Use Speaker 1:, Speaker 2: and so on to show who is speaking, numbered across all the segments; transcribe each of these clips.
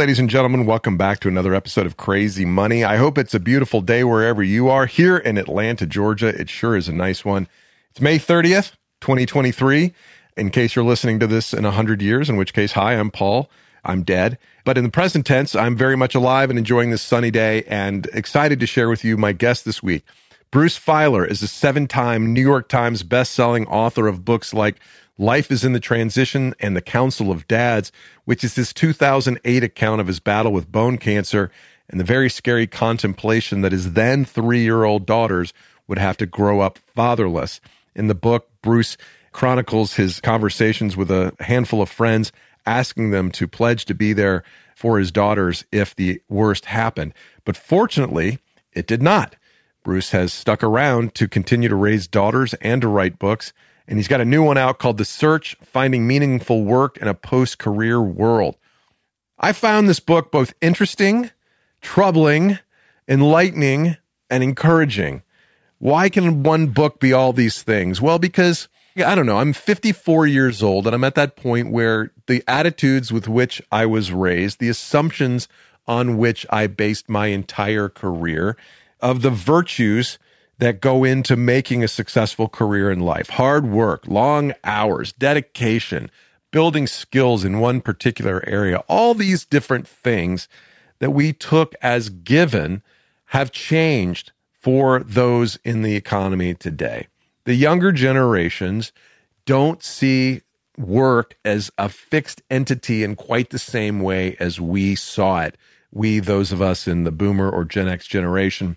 Speaker 1: ladies and gentlemen. Welcome back to another episode of Crazy Money. I hope it's a beautiful day wherever you are. Here in Atlanta, Georgia, it sure is a nice one. It's May 30th, 2023. In case you're listening to this in 100 years, in which case, hi, I'm Paul. I'm dead. But in the present tense, I'm very much alive and enjoying this sunny day and excited to share with you my guest this week. Bruce Feiler is a seven time New York Times best-selling author of books like Life is in the Transition and The Council of Dads, which is his 2008 account of his battle with bone cancer and the very scary contemplation that his then three year old daughters would have to grow up fatherless. In the book, Bruce chronicles his conversations with a handful of friends, asking them to pledge to be there for his daughters if the worst happened. But fortunately, it did not. Bruce has stuck around to continue to raise daughters and to write books and he's got a new one out called The Search Finding Meaningful Work in a Post Career World. I found this book both interesting, troubling, enlightening, and encouraging. Why can one book be all these things? Well, because I don't know, I'm 54 years old and I'm at that point where the attitudes with which I was raised, the assumptions on which I based my entire career, of the virtues that go into making a successful career in life hard work, long hours, dedication, building skills in one particular area, all these different things that we took as given have changed for those in the economy today. The younger generations don't see work as a fixed entity in quite the same way as we saw it. We, those of us in the boomer or Gen X generation,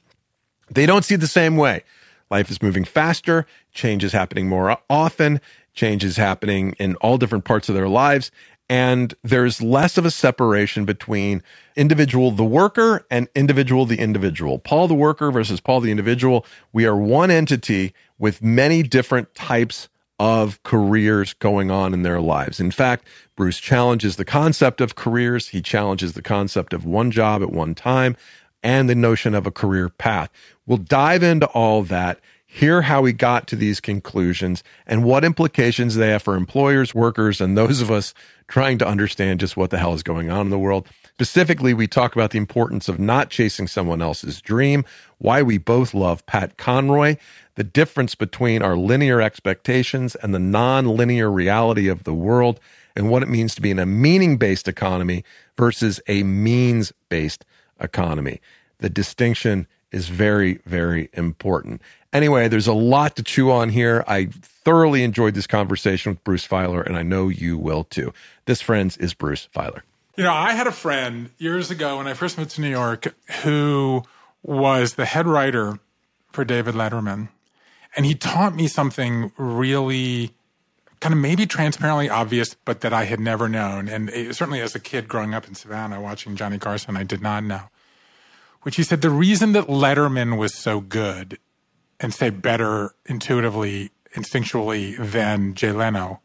Speaker 1: they don't see it the same way. Life is moving faster, change is happening more often, change is happening in all different parts of their lives. And there's less of a separation between individual the worker and individual the individual. Paul the worker versus Paul the individual. We are one entity with many different types of careers going on in their lives. In fact, Bruce challenges the concept of careers. He challenges the concept of one job at one time and the notion of a career path. We'll dive into all that, hear how we got to these conclusions, and what implications they have for employers, workers, and those of us trying to understand just what the hell is going on in the world. Specifically, we talk about the importance of not chasing someone else's dream, why we both love Pat Conroy, the difference between our linear expectations and the non-linear reality of the world, and what it means to be in a meaning based economy versus a means based economy. The distinction is very, very important. Anyway, there's a lot to chew on here. I thoroughly enjoyed this conversation with Bruce Feiler, and I know you will too. This, friends, is Bruce Feiler.
Speaker 2: You know, I had a friend years ago when I first moved to New York who was the head writer for David Letterman. And he taught me something really kind of maybe transparently obvious, but that I had never known. And eh, certainly as a kid growing up in Savannah watching Johnny Carson, I did not know which he said the reason that Letterman was so good and say better intuitively, instinctually than Jay Leno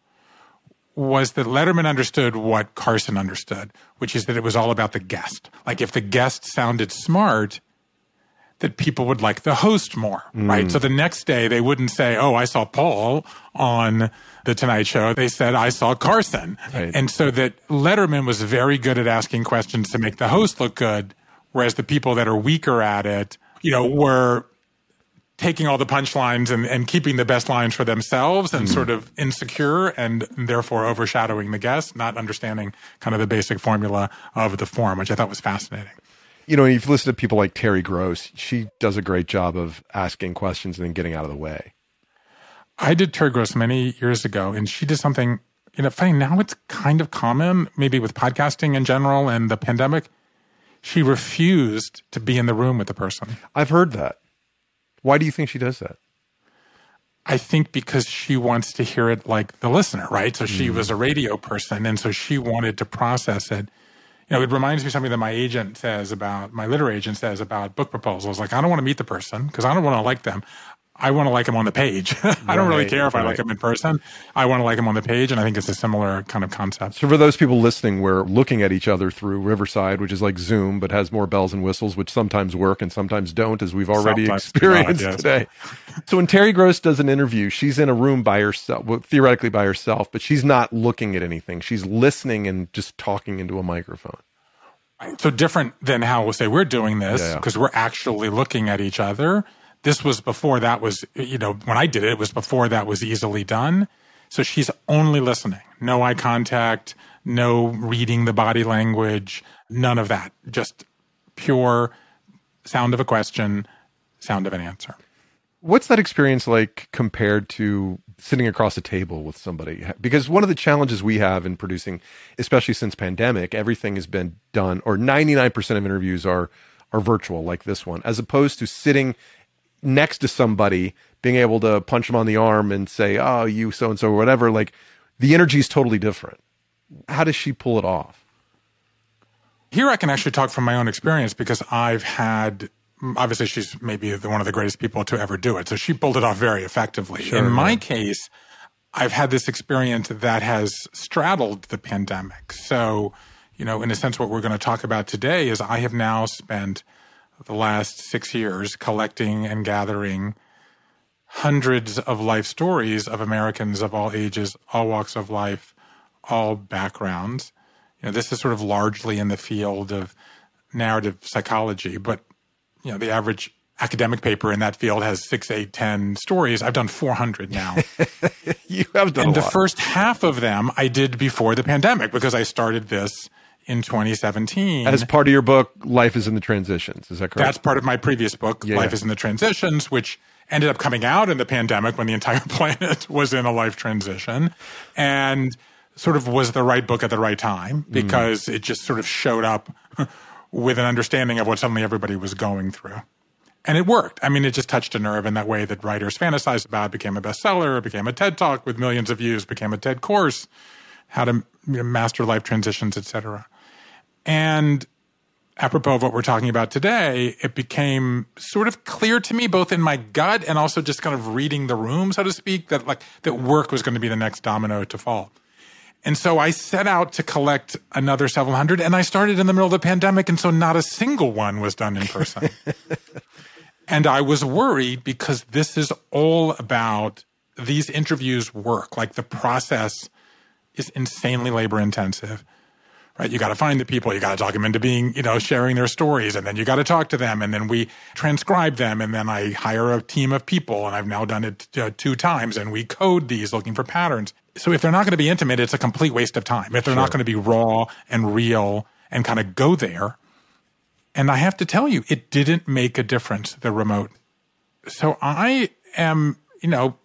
Speaker 2: was that Letterman understood what Carson understood, which is that it was all about the guest. Like if the guest sounded smart, that people would like the host more, mm. right? So the next day they wouldn't say, "Oh, I saw Paul on the Tonight Show." They said, "I saw Carson." Right. And so that Letterman was very good at asking questions to make the host look good Whereas the people that are weaker at it, you know, were taking all the punchlines and, and keeping the best lines for themselves and mm. sort of insecure and therefore overshadowing the guest, not understanding kind of the basic formula of the form, which I thought was fascinating.
Speaker 1: You know, you've listened to people like Terry Gross. She does a great job of asking questions and then getting out of the way.
Speaker 2: I did Terry Gross many years ago, and she did something, you know, funny. Now it's kind of common, maybe with podcasting in general and the pandemic she refused to be in the room with the person.
Speaker 1: I've heard that. Why do you think she does that?
Speaker 2: I think because she wants to hear it like the listener, right? So she mm. was a radio person, and so she wanted to process it. You know, it reminds me of something that my agent says about my literary agent says about book proposals. Like, I don't want to meet the person because I don't want to like them. I want to like him on the page. I right, don't really care if right. I like him in person. I want to like him on the page, and I think it's a similar kind of concept.
Speaker 1: So, for those people listening, we're looking at each other through Riverside, which is like Zoom, but has more bells and whistles, which sometimes work and sometimes don't, as we've already sometimes experienced not, yes. today. so, when Terry Gross does an interview, she's in a room by herself, well, theoretically by herself, but she's not looking at anything. She's listening and just talking into a microphone.
Speaker 2: So different than how we'll say we're doing this
Speaker 1: yeah.
Speaker 2: because we're actually looking at each other. This was before that was, you know, when I did it, it was before that was easily done. So she's only listening, no eye contact, no reading the body language, none of that. Just pure sound of a question, sound of an answer.
Speaker 1: What's that experience like compared to sitting across a table with somebody? Because one of the challenges we have in producing, especially since pandemic, everything has been done, or 99% of interviews are are virtual, like this one, as opposed to sitting next to somebody, being able to punch them on the arm and say, "Oh, you so and so," or whatever. Like the energy is totally different. How does she pull it off?
Speaker 2: Here I can actually talk from my own experience because I've had obviously she's maybe the, one of the greatest people to ever do it. So she pulled it off very effectively.
Speaker 1: Sure,
Speaker 2: In my case, I've had this experience that has straddled the pandemic. So, you know, in a sense, what we're going to talk about today is I have now spent the last six years collecting and gathering hundreds of life stories of Americans of all ages, all walks of life, all backgrounds. You know, this is sort of largely in the field of narrative psychology, but you know, the average academic paper in that field has six, eight, ten stories. I've done 400 now.
Speaker 1: You have done
Speaker 2: and the
Speaker 1: lot.
Speaker 2: first half of them I did before the pandemic because I started this in 2017.
Speaker 1: As part of your book, Life is in the Transitions. Is that correct?
Speaker 2: That's part of my previous book,
Speaker 1: Yeah,
Speaker 2: Life
Speaker 1: yeah.
Speaker 2: is in the Transitions, which ended up coming out in the pandemic when the entire planet was in a life transition and sort of was the right book at the right time
Speaker 1: Mm.
Speaker 2: because it just sort of showed up with an understanding of what suddenly everybody was going through. And it worked. I mean, it just touched a nerve in that way that writers fantasized about, became a bestseller, became a TED Talk with millions of views, became a TED course, how to master life transitions, etc. And apropos of what we're talking about today, it became sort of clear to me, both in my gut and also just kind of reading the room, so to speak, that like that work was going to be the next domino to fall. And so I set out to collect another several hundred, and I started in the middle of the pandemic, and so not a single one was done in person. and I was worried because this is all about these interviews work. Like the process is insanely labor intensive right? You got to find the people. You got to talk them into being, you know, sharing their stories. And then you got to talk to them. And then we transcribe them. And then I hire a team of people. And I've now done it uh, two times. And we code these looking for patterns. So if they're not going to be intimate, it's a complete waste of time. If they're not going to be raw and real and kind of go there. And I have to tell you, it didn't make a difference, the remote. So I am, you know,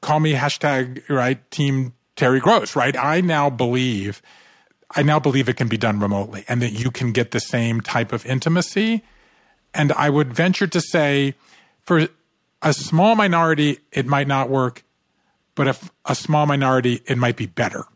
Speaker 2: call me hashtag, right, team Terry Gross, right? I now believe I now believe it can be done remotely and that you can get the same type of intimacy. And I would venture to say for a small minority, it might not work, but if a small minority, it might be better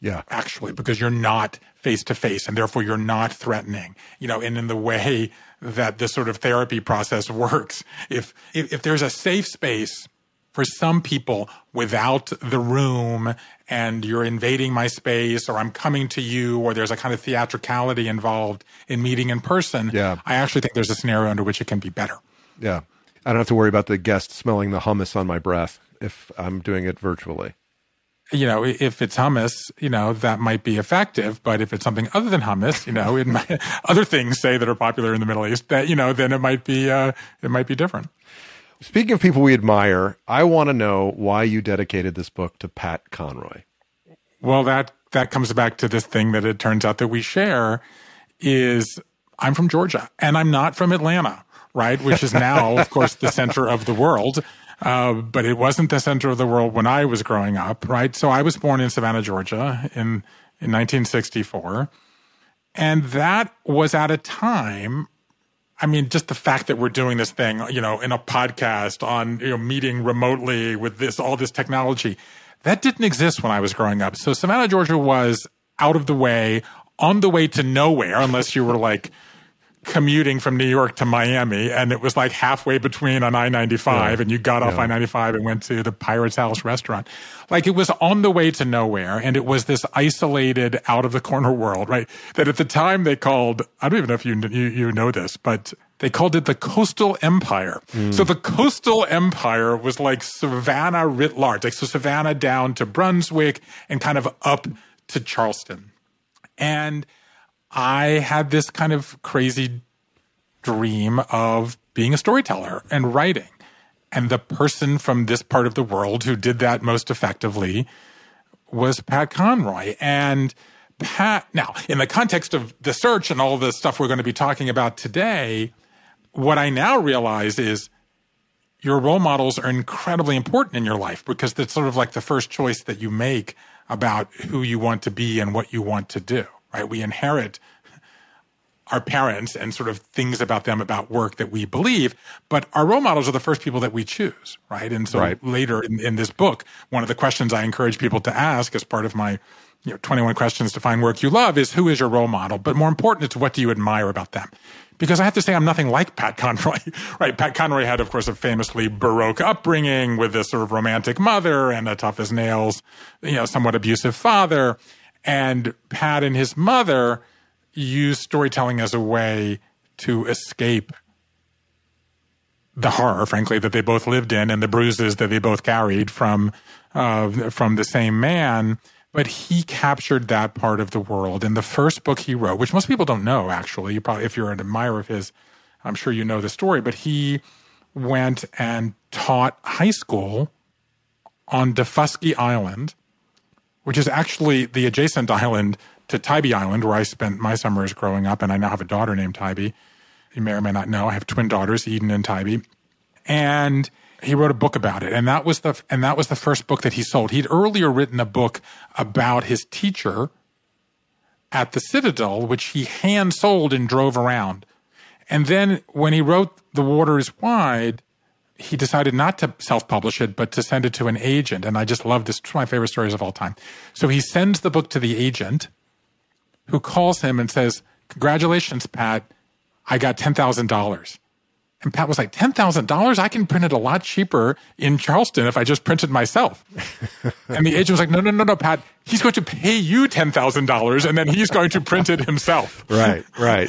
Speaker 1: yeah.
Speaker 2: actually because you're not face to face and therefore you're not threatening you know and in the way that this sort of therapy process works if if, if there's a safe space for some people without the room and you're invading my space or I'm coming to you or there's a kind of theatricality involved in meeting in person
Speaker 1: Yeah.
Speaker 2: I actually think there's a scenario under which it can be better
Speaker 1: Yeah. I don't have to worry about the guest smelling the hummus on my breath if I'm doing it virtually.
Speaker 2: you know, if it's hummus, you know, that might be effective. But if it's something other than hummus, you know, might, other things say that are popular in the Middle East that, you know, then it might be, uh, it might be different.
Speaker 1: Speaking of people we admire, I want to know why you dedicated this book to Pat Conroy.
Speaker 2: Well, that, that comes back to this thing that it turns out that we share is I'm from Georgia and I'm not from Atlanta, right? Which is now, of course, the center of the world. Uh, but it wasn't the center of the world when I was growing up, right? So I was born in Savannah, Georgia in, in 1964. And that was at a time I mean, just the fact that we're doing this thing, you know, in a podcast on, you know, meeting remotely with this, all this technology, that didn't exist when I was growing up. So Savannah, Georgia was out of the way, on the way to nowhere, unless you were like commuting from New York to Miami. And it was like halfway between on I 95 and you got off I 95 and went to the Pirate's House restaurant. Like it was on the way to nowhere. And it was this isolated, out of the corner world, right? That at the time they called, I don't even know if you, you, you know this, but they called it the coastal empire. Mm. So the coastal empire was like Savannah writ large, like so Savannah down to Brunswick and kind of up to Charleston. And I had this kind of crazy dream of being a storyteller and writing. And the person from this part of the world who did that most effectively was Pat Conroy. And Pat, now, in the context of the search and all the stuff we're going to be talking about today, what I now realize is your role models are incredibly important in your life because that's sort of like the first choice that you make about who you want to be and what you want to do, right? We inherit our parents and sort of things about them about work that we believe, but our role models are the first people that we choose, right? And so right. later in, in this book, one of the questions I encourage people to ask as part of my you know, 21 questions to find work you love is who is your role model? But more important, it's what do you admire about them? Because I have to say, I'm nothing like Pat Conroy, right? Pat Conroy had, of course, a famously Baroque upbringing with this sort of romantic mother and a tough as nails, you know, somewhat abusive father. And Pat and his mother used storytelling as a way to escape the horror, frankly, that they both lived in and the bruises that they both carried from uh, from the same man but he captured that part of the world. In the first book he wrote, which most people don't know, actually, you probably, if you're an admirer of his, I'm sure you know the story, but he went and taught high school on Daufuskie Island, which is actually the adjacent island to Tybee Island, where I spent my summers growing up, and I now have a daughter named Tybee. You may or may not know I have twin daughters, Eden and Tybee. And he wrote a book about it and that was the and that was the first book that he sold he'd earlier written a book about his teacher at the citadel which he hand sold and drove around and then when he wrote the water is wide he decided not to self-publish it but to send it to an agent and i just love this. It's my favorite stories of all time so he sends the book to the agent who calls him and says congratulations pat i got $10000 and Pat was like, $10,000? I can print it a lot cheaper in Charleston if I just print it myself. and the agent was like, no, no, no, no, Pat, he's going to pay you $10,000 and then he's going to print it himself.
Speaker 1: Right, right.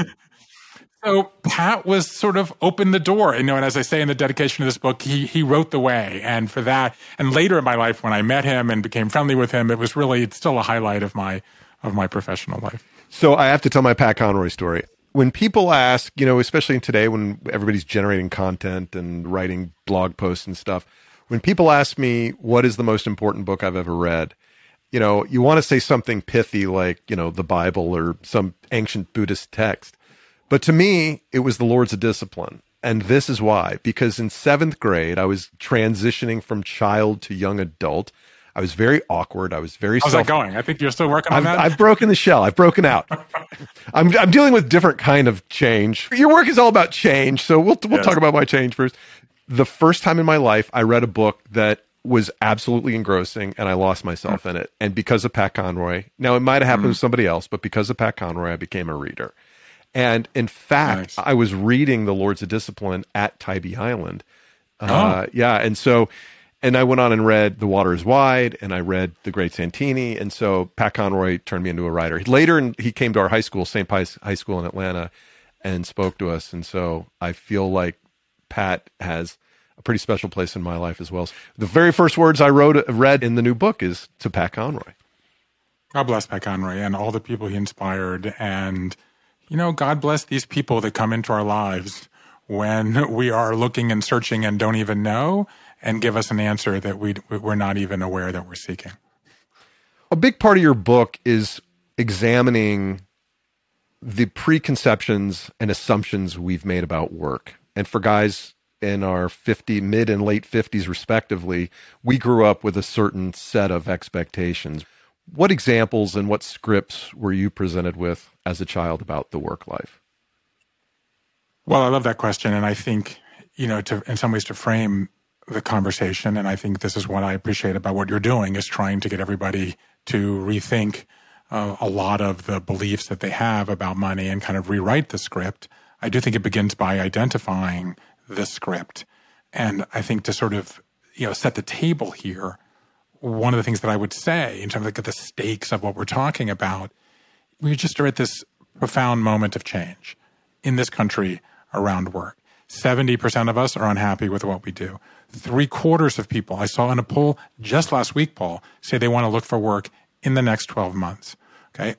Speaker 2: So Pat was sort of opened the door, you know, and as I say in the dedication of this book, he he wrote the way. And for that, and later in my life, when I met him and became friendly with him, it was really it's still a highlight of my of my professional life.
Speaker 1: So I have to tell my Pat Conroy story when people ask, you know, especially today when everybody's generating content and writing blog posts and stuff, when people ask me what is the most important book I've ever read, you know, you want to say something pithy like, you know, the Bible or some ancient Buddhist text. But to me, it was The Lords Discipline. And this is why, because in seventh grade, I was transitioning from child to young adult. I was very awkward. I was very.
Speaker 2: How's self- that going? I think you're still working on
Speaker 1: I've,
Speaker 2: that.
Speaker 1: I've broken the shell. I've broken out. I'm I'm dealing with different kind of change. Your work is all about change, so we'll we'll yes. talk about my change first. The first time in my life, I read a book that was absolutely engrossing, and I lost myself mm. in it. And because of Pat Conroy, now it might have happened mm. to somebody else, but because of Pat Conroy, I became a reader. And in fact, nice. I was reading The Lords of Discipline at Tybee Island. Uh, oh. Uh, yeah, and so and I went on and read The Water is Wide and I read The Great Santini. And so Pat Conroy turned me into a writer. Later, he came to our high school, St. Pius High School in Atlanta, and spoke to us. And so I feel like Pat has a pretty special place in my life as well. The very first words I wrote, read in the new book is to Pat Conroy.
Speaker 2: God bless Pat Conroy and all the people he inspired. And, you know, God bless these people that come into our lives when we are looking and searching and don't even know and give us an answer that we we're not even aware that we're seeking.
Speaker 1: A big part of your book is examining the preconceptions and assumptions we've made about work. And for guys in our 50 mid and late 50s respectively, we grew up with a certain set of expectations. What examples and what scripts were you presented with as a child about the work life?
Speaker 2: Well, I love that question and I think, you know, to in some ways to frame the conversation. And I think this is what I appreciate about what you're doing is trying to get everybody to rethink uh, a lot of the beliefs that they have about money and kind of rewrite the script. I do think it begins by identifying the script. And I think to sort of, you know, set the table here, one of the things that I would say in terms of like the stakes of what we're talking about, we just are at this profound moment of change in this country around work. 70% of us are unhappy with what we do. Three quarters of people I saw in a poll just last week, Paul, say they want to look for work in the next 12 months. Okay.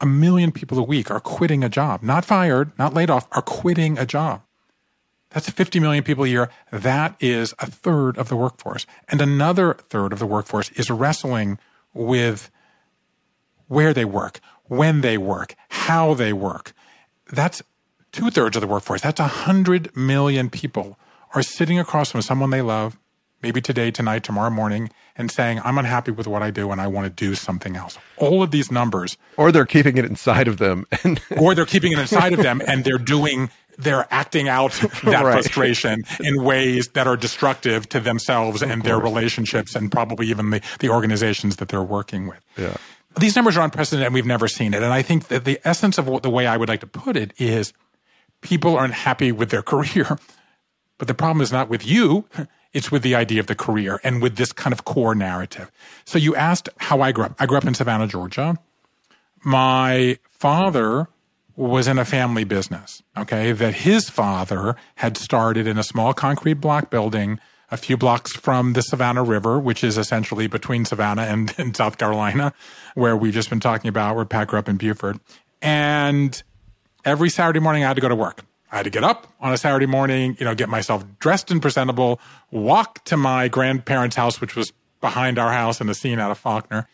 Speaker 2: a million people a week are quitting a job, not fired, not laid off, are quitting a job. That's 50 million people a year. That is a third of the workforce. And another third of the workforce is wrestling with where they work, when they work, how they work. That's two thirds of the workforce. That's 100 million people are sitting across from someone they love, maybe today, tonight, tomorrow morning, and saying, I'm unhappy with what I do and I want to do something else. All of these numbers.
Speaker 1: Or they're keeping it inside of them.
Speaker 2: or they're keeping it inside of them and they're doing, they're acting out that right. frustration in ways that are destructive to themselves and their relationships and probably even the, the organizations that they're working with.
Speaker 1: Yeah.
Speaker 2: These numbers are unprecedented and we've never seen it. And I think that the essence of what, the way I would like to put it is people aren't happy with their career. But the problem is not with you. It's with the idea of the career and with this kind of core narrative. So you asked how I grew up. I grew up in Savannah, Georgia. My father was in a family business, okay, that his father had started in a small concrete block building a few blocks from the Savannah River, which is essentially between Savannah and, and South Carolina, where we've just been talking about, where Pat grew up in Beaufort. And every Saturday morning I had to go to work. I had to get up on a Saturday morning, you know, get myself dressed and presentable, walk to my grandparents' house, which was behind our house in the scene out of Faulkner.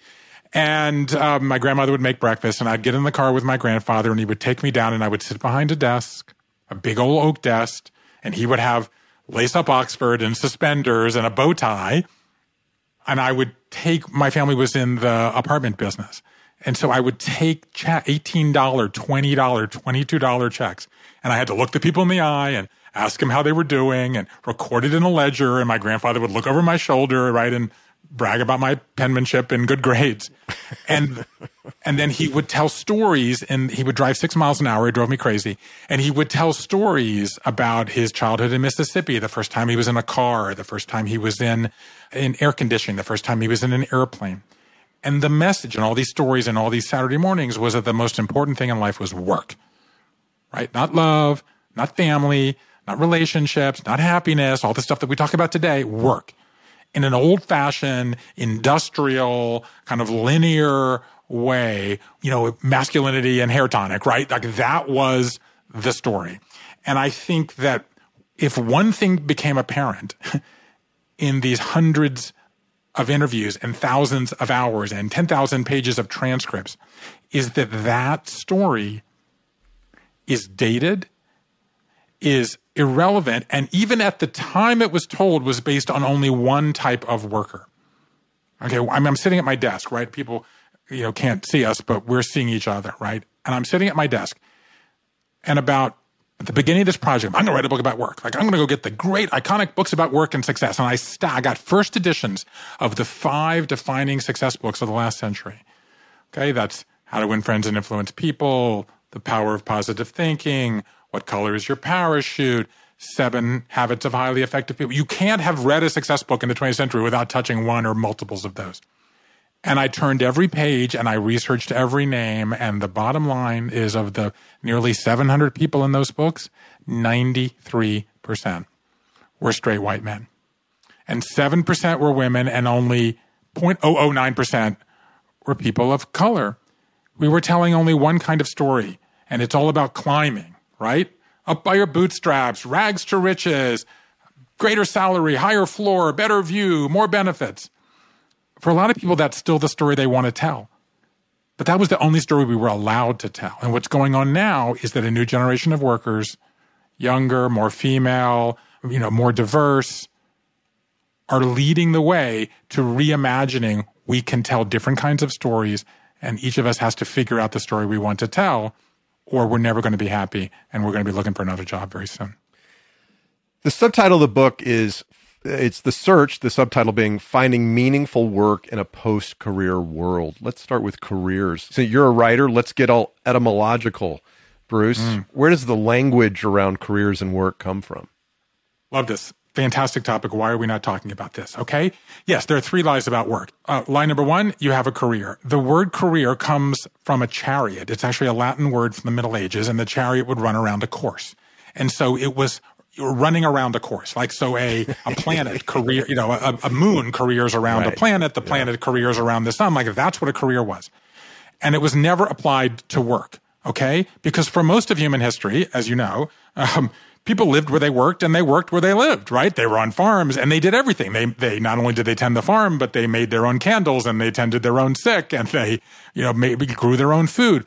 Speaker 2: And um, my grandmother would make breakfast, and I'd get in the car with my grandfather, and he would take me down, and I would sit behind a desk, a big old oak desk, and he would have lace up Oxford and suspenders and a bow tie. And I would take, my family was in the apartment business. And so I would take $18, $20, $22 checks. And I had to look the people in the eye and ask them how they were doing and record it in a ledger. And my grandfather would look over my shoulder, right, and brag about my penmanship and good grades. And and then he would tell stories and he would drive six miles an hour. It drove me crazy. And he would tell stories about his childhood in Mississippi, the first time he was in a car, the first time he was in in air conditioning, the first time he was in an airplane. And the message and all these stories and all these Saturday mornings was that the most important thing in life was work, right? Not love, not family, not relationships, not happiness, all the stuff that we talk about today, work. In an old fashioned, industrial, kind of linear way, you know, masculinity and hair tonic, right? Like that was the story. And I think that if one thing became apparent in these hundreds of interviews and thousands of hours and 10,000 pages of transcripts is that that story is dated, is irrelevant, and even at the time it was told was based on only one type of worker. Okay, I'm, I'm sitting at my desk, right? People, you know, can't see us, but we're seeing each other, right? And I'm sitting at my desk, and about at the beginning of this project, I'm going to write a book about work. Like I'm going to go get the great iconic books about work and success. And I, st- I got first editions of the five defining success books of the last century. Okay. That's how to win friends and influence people, the power of positive thinking, what color is your parachute, seven habits of highly effective people. You can't have read a success book in the 20th century without touching one or multiples of those. And I turned every page and I researched every name. And the bottom line is of the nearly 700 people in those books, 93% were straight white men. And 7% were women and only 0.009% were people of color. We were telling only one kind of story, and it's all about climbing, right? Up by your bootstraps, rags to riches, greater salary, higher floor, better view, more benefits for a lot of people, that's still the story they want to tell. But that was the only story we were allowed to tell. And what's going on now is that a new generation of workers, younger, more female, you know, more diverse, are leading the way to reimagining we can tell different kinds of stories and each of us has to figure out the story we want to tell or we're never going to be happy and we're going to be looking for another job very soon.
Speaker 1: The subtitle of the book is it's the search, the subtitle being Finding Meaningful Work in a Post Career World. Let's start with careers. So you're a writer. Let's get all etymological. Bruce, mm. where does the language around careers and work come from?
Speaker 2: Love this. Fantastic topic. Why are we not talking about this? Okay. Yes, there are three lies about work. Uh, lie number one, you have a career. The word career comes from a chariot. It's actually a Latin word from the Middle Ages, and the chariot would run around a course. And so it was running around a course. Like, so a, a planet career, you know, a, a moon careers around right. a planet, the planet yeah. careers around the sun. Like, that's what a career was. and it was never applied to work. Okay. Because for most of human history, as you know, um, people lived where they worked and they worked where they lived, right? They were on farms and they did everything. They, they not only did they tend the farm, but they made their own candles and they tended their own sick and they, you know, maybe grew their own food.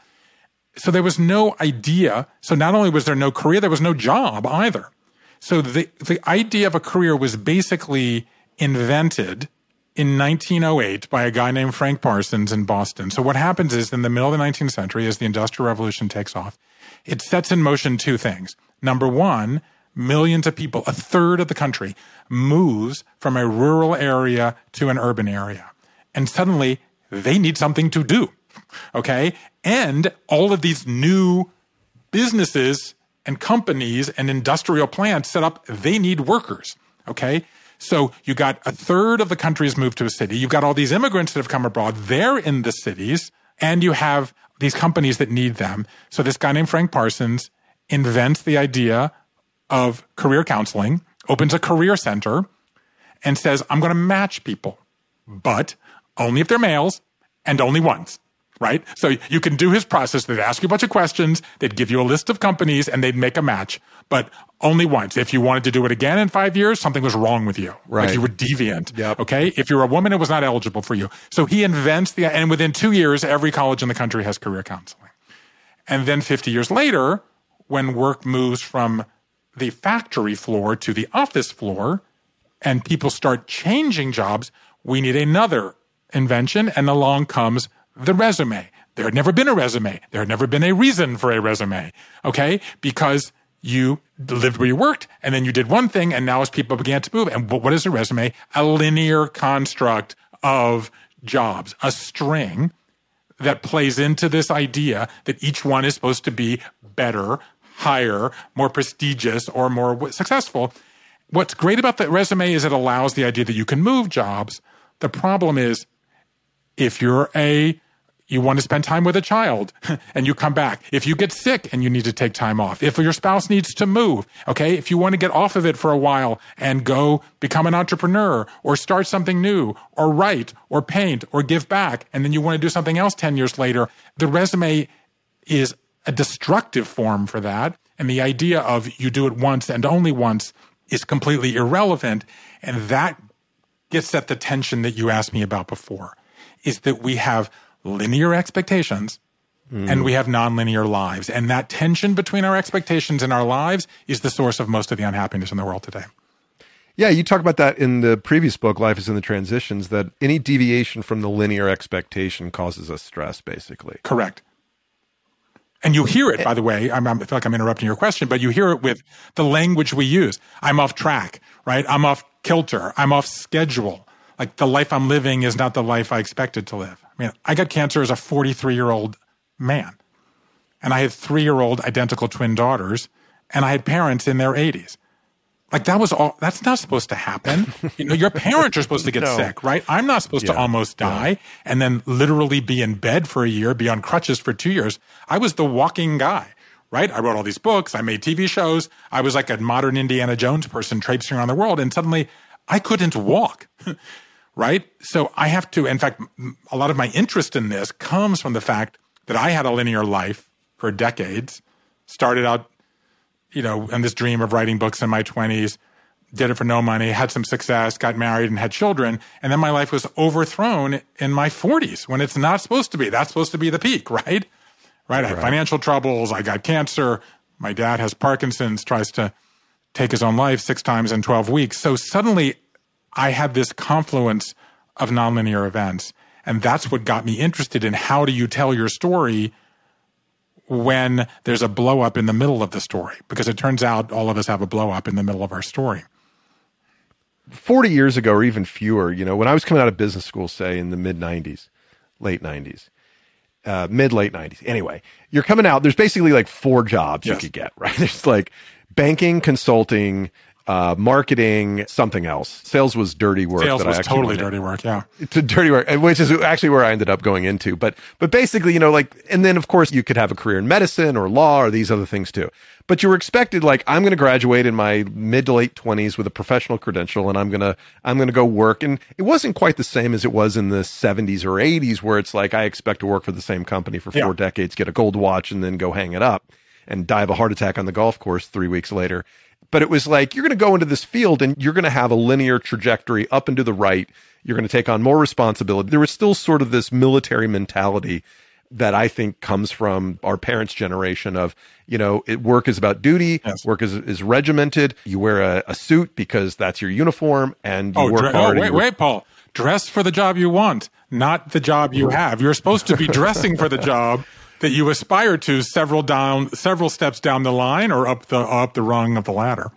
Speaker 2: So there was no idea. So not only was there no career, there was no job either. So the, the idea of a career was basically invented in 1908 by a guy named Frank Parsons in Boston. So what happens is in the middle of the 19th century, as the Industrial Revolution takes off, it sets in motion two things. Number one, millions of people, a third of the country, moves from a rural area to an urban area. And suddenly they need something to do. Okay. And all of these new businesses and companies and industrial plants set up, they need workers. Okay. So you got a third of the country has moved to a city. You've got all these immigrants that have come abroad. They're in the cities and you have these companies that need them. So this guy named Frank Parsons invents the idea of career counseling, opens a career center, and says, I'm going to match people, but only if they're males and only once. Right? So you can do his process. They'd ask you a bunch of questions. They'd give you a list of companies and they'd make a match, but only once. If you wanted to do it again in five years, something was wrong with you.
Speaker 1: Right.
Speaker 2: Like you were deviant.
Speaker 1: Yep.
Speaker 2: Okay. If you're a woman, it was not eligible for you. So he invents the, and within two years, every college in the country has career counseling. And then 50 years later, when work moves from the factory floor to the office floor and people start changing jobs, we need another invention. And along comes the resume. There had never been a resume. There had never been a reason for a resume. Okay. Because you lived where you worked and then you did one thing. And now as people began to move, and what is a resume? A linear construct of jobs, a string that plays into this idea that each one is supposed to be better, higher, more prestigious, or more successful. What's great about the resume is it allows the idea that you can move jobs. The problem is if you're a you want to spend time with a child and you come back. If you get sick and you need to take time off. If your spouse needs to move. Okay. If you want to get off of it for a while and go become an entrepreneur or start something new or write or paint or give back. And then you want to do something else 10 years later. The resume is a destructive form for that. And the idea of you do it once and only once is completely irrelevant. And that gets at the tension that you asked me about before is that we have linear expectations mm. and we have nonlinear lives. And that tension between our expectations and our lives is the source of most of the unhappiness in the world today.
Speaker 1: Yeah, you talk about that in the previous book, Life is in the Transitions, that any deviation from the linear expectation causes us stress, basically.
Speaker 2: Correct. And you hear it, eh. by the way. I'm, I feel like I'm interrupting your question, but you hear it with the language we use. I'm off track, right? I'm off kilter. I'm off schedule. Like the life I'm living is not the life I expected to live. I mean, I got cancer as a 43 year old man, and I had three year old identical twin daughters, and I had parents in their 80s. Like that was all. That's not supposed to happen. You know, your parents are supposed to get no. sick, right? I'm not supposed yeah. to almost die yeah. and then literally be in bed for a year, be on crutches for two years. I was the walking guy, right? I wrote all these books. I made TV shows. I was like a modern Indiana Jones person traipsing around the world, and suddenly I couldn't walk. right? So I have to, in fact, a lot of my interest in this comes from the fact that I had a linear life for decades, started out, you know, and this dream of writing books in my 20s, did it for no money, had some success, got married and had children. And then my life was overthrown in my 40s when it's not supposed to be. That's supposed to be the peak, right? Right. I had financial troubles. I got cancer. My dad has Parkinson's, tries to take his own life six times in 12 weeks. So suddenly I had this confluence of nonlinear events. And that's what got me interested in how do you tell your story when there's a blow up in the middle of the story? Because it turns out all of us have a blow up in the middle of our story.
Speaker 1: 40 years ago, or even fewer, you know, when I was coming out of business school, say in the mid 90s, late 90s, uh, mid late 90s. Anyway, you're coming out, there's basically like four jobs yes. you could get, right? There's like banking, consulting, uh, marketing, something else. Sales was dirty work.
Speaker 2: Sales
Speaker 1: that I
Speaker 2: was totally dirty work. Yeah.
Speaker 1: to dirty work, which is actually where I ended up going into. But but basically, you know, like, and then of course you could have a career in medicine or law or these other things too. But you were expected, like, I'm going to graduate in my mid to late twenties with a professional credential, and I'm gonna I'm gonna go work. And it wasn't quite the same as it was in the 70s or 80s, where it's like I expect to work for the same company for four
Speaker 2: Yeah.
Speaker 1: decades, get a gold watch, and then go hang it up and die of a heart attack on the golf course three weeks later. But it was like, you're going to go into this field and you're going to have a linear trajectory up and to the right. You're going to take on more responsibility. There was still sort of this military mentality that I think comes from our parents' generation of, you know, it, work is about duty,
Speaker 2: Yes.
Speaker 1: work is, is regimented. You wear a, a suit because that's your uniform and you
Speaker 2: Oh,
Speaker 1: work
Speaker 2: dre- oh,
Speaker 1: hard.
Speaker 2: oh wait, wait, Paul. Dress for the job you want, not the job you have. You're supposed to be dressing for the job that you aspire to several down, several steps down the line or up the up the rung of the ladder.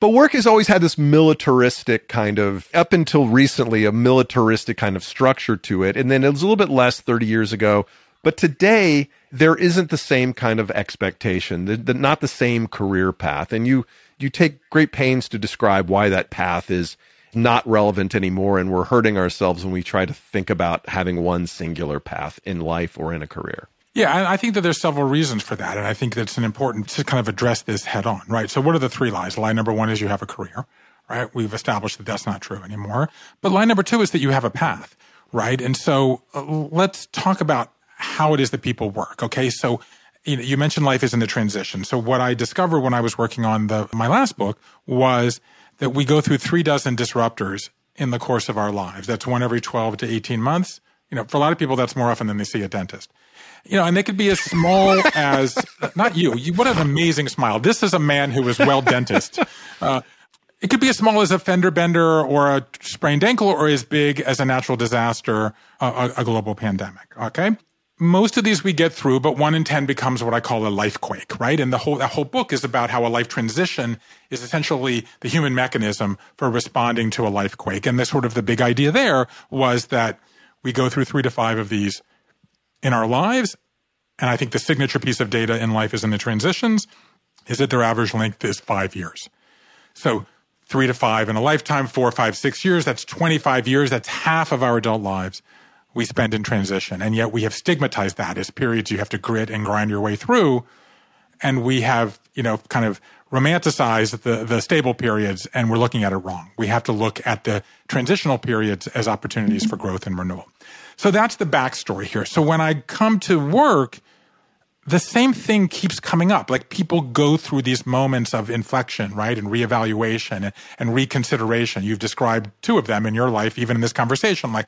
Speaker 1: But work has always had this militaristic kind of, up until recently, a militaristic kind of structure to it. And then it was a little bit less 30 years ago. But today, there isn't the same kind of expectation, the, the, not the same career path. And you, you take great pains to describe why that path is not relevant anymore. And we're hurting ourselves when we try to think about having one singular path in life or in a career.
Speaker 2: Yeah, I think that there's several reasons for that, and I think that's an important to kind of address this head on, right? So, what are the three lies? Lie number one is you have a career, right? We've established that that's not true anymore. But lie number two is that you have a path, right? And so, uh, let's talk about how it is that people work. Okay, so you, know, you mentioned life is in the transition. So, what I discovered when I was working on the my last book was that we go through three dozen disruptors in the course of our lives. That's one every 12 to 18 months. You know, for a lot of people, that's more often than they see a dentist you know, and they could be as small as not you. you. What an amazing smile! This is a man who is well dentist. Uh, it could be as small as a fender bender or a sprained ankle, or as big as a natural disaster, a, a, a global pandemic. Okay. Most of these we get through, but one in 10 becomes what I call a life quake, right? And the whole, that whole book is about how a life transition is essentially the human mechanism for responding to a life quake. And the sort of the big idea there was that we go through three to five of these in our lives. And I think the signature piece of data in life is in the transitions is that their average length is five years. So three to five in a lifetime, four, five, six years, that's 25 years. That's half of our adult lives we spend in transition. And yet we have stigmatized that as periods you have to grit and grind your way through. And we have, you know, kind of romanticized the, the stable periods and we're looking at it wrong. We have to look at the transitional periods as opportunities for growth and renewal. So that's the backstory here. So when I come to work, the same thing keeps coming up. Like people go through these moments of inflection, right? And reevaluation and, and reconsideration. You've described two of them in your life, even in this conversation. Like,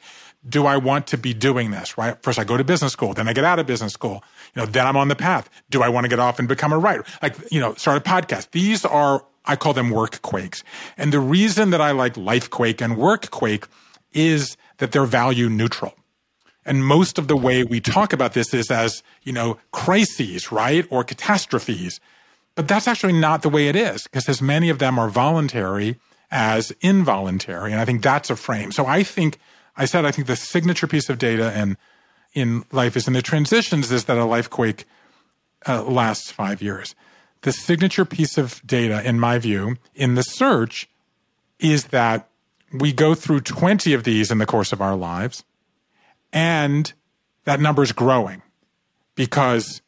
Speaker 2: do I want to be doing this, right? First I go to business school, then I get out of business school. You know, then I'm on the path. Do I want to get off and become a writer? Like, you know, start a podcast. These are, I call them work quakes. And the reason that I like life quake and work quake is that they're value neutral. And most of the way we talk about this is as, you know, crises, right? Or catastrophes. But that's actually not the way it is because as many of them are voluntary as involuntary. And I think that's a frame. So I think, I said, I think the signature piece of data and in life is in the transitions is that a life quake uh, lasts five years. The signature piece of data, in my view, in the search is that we go through 20 of these in the course of our lives and that number is growing because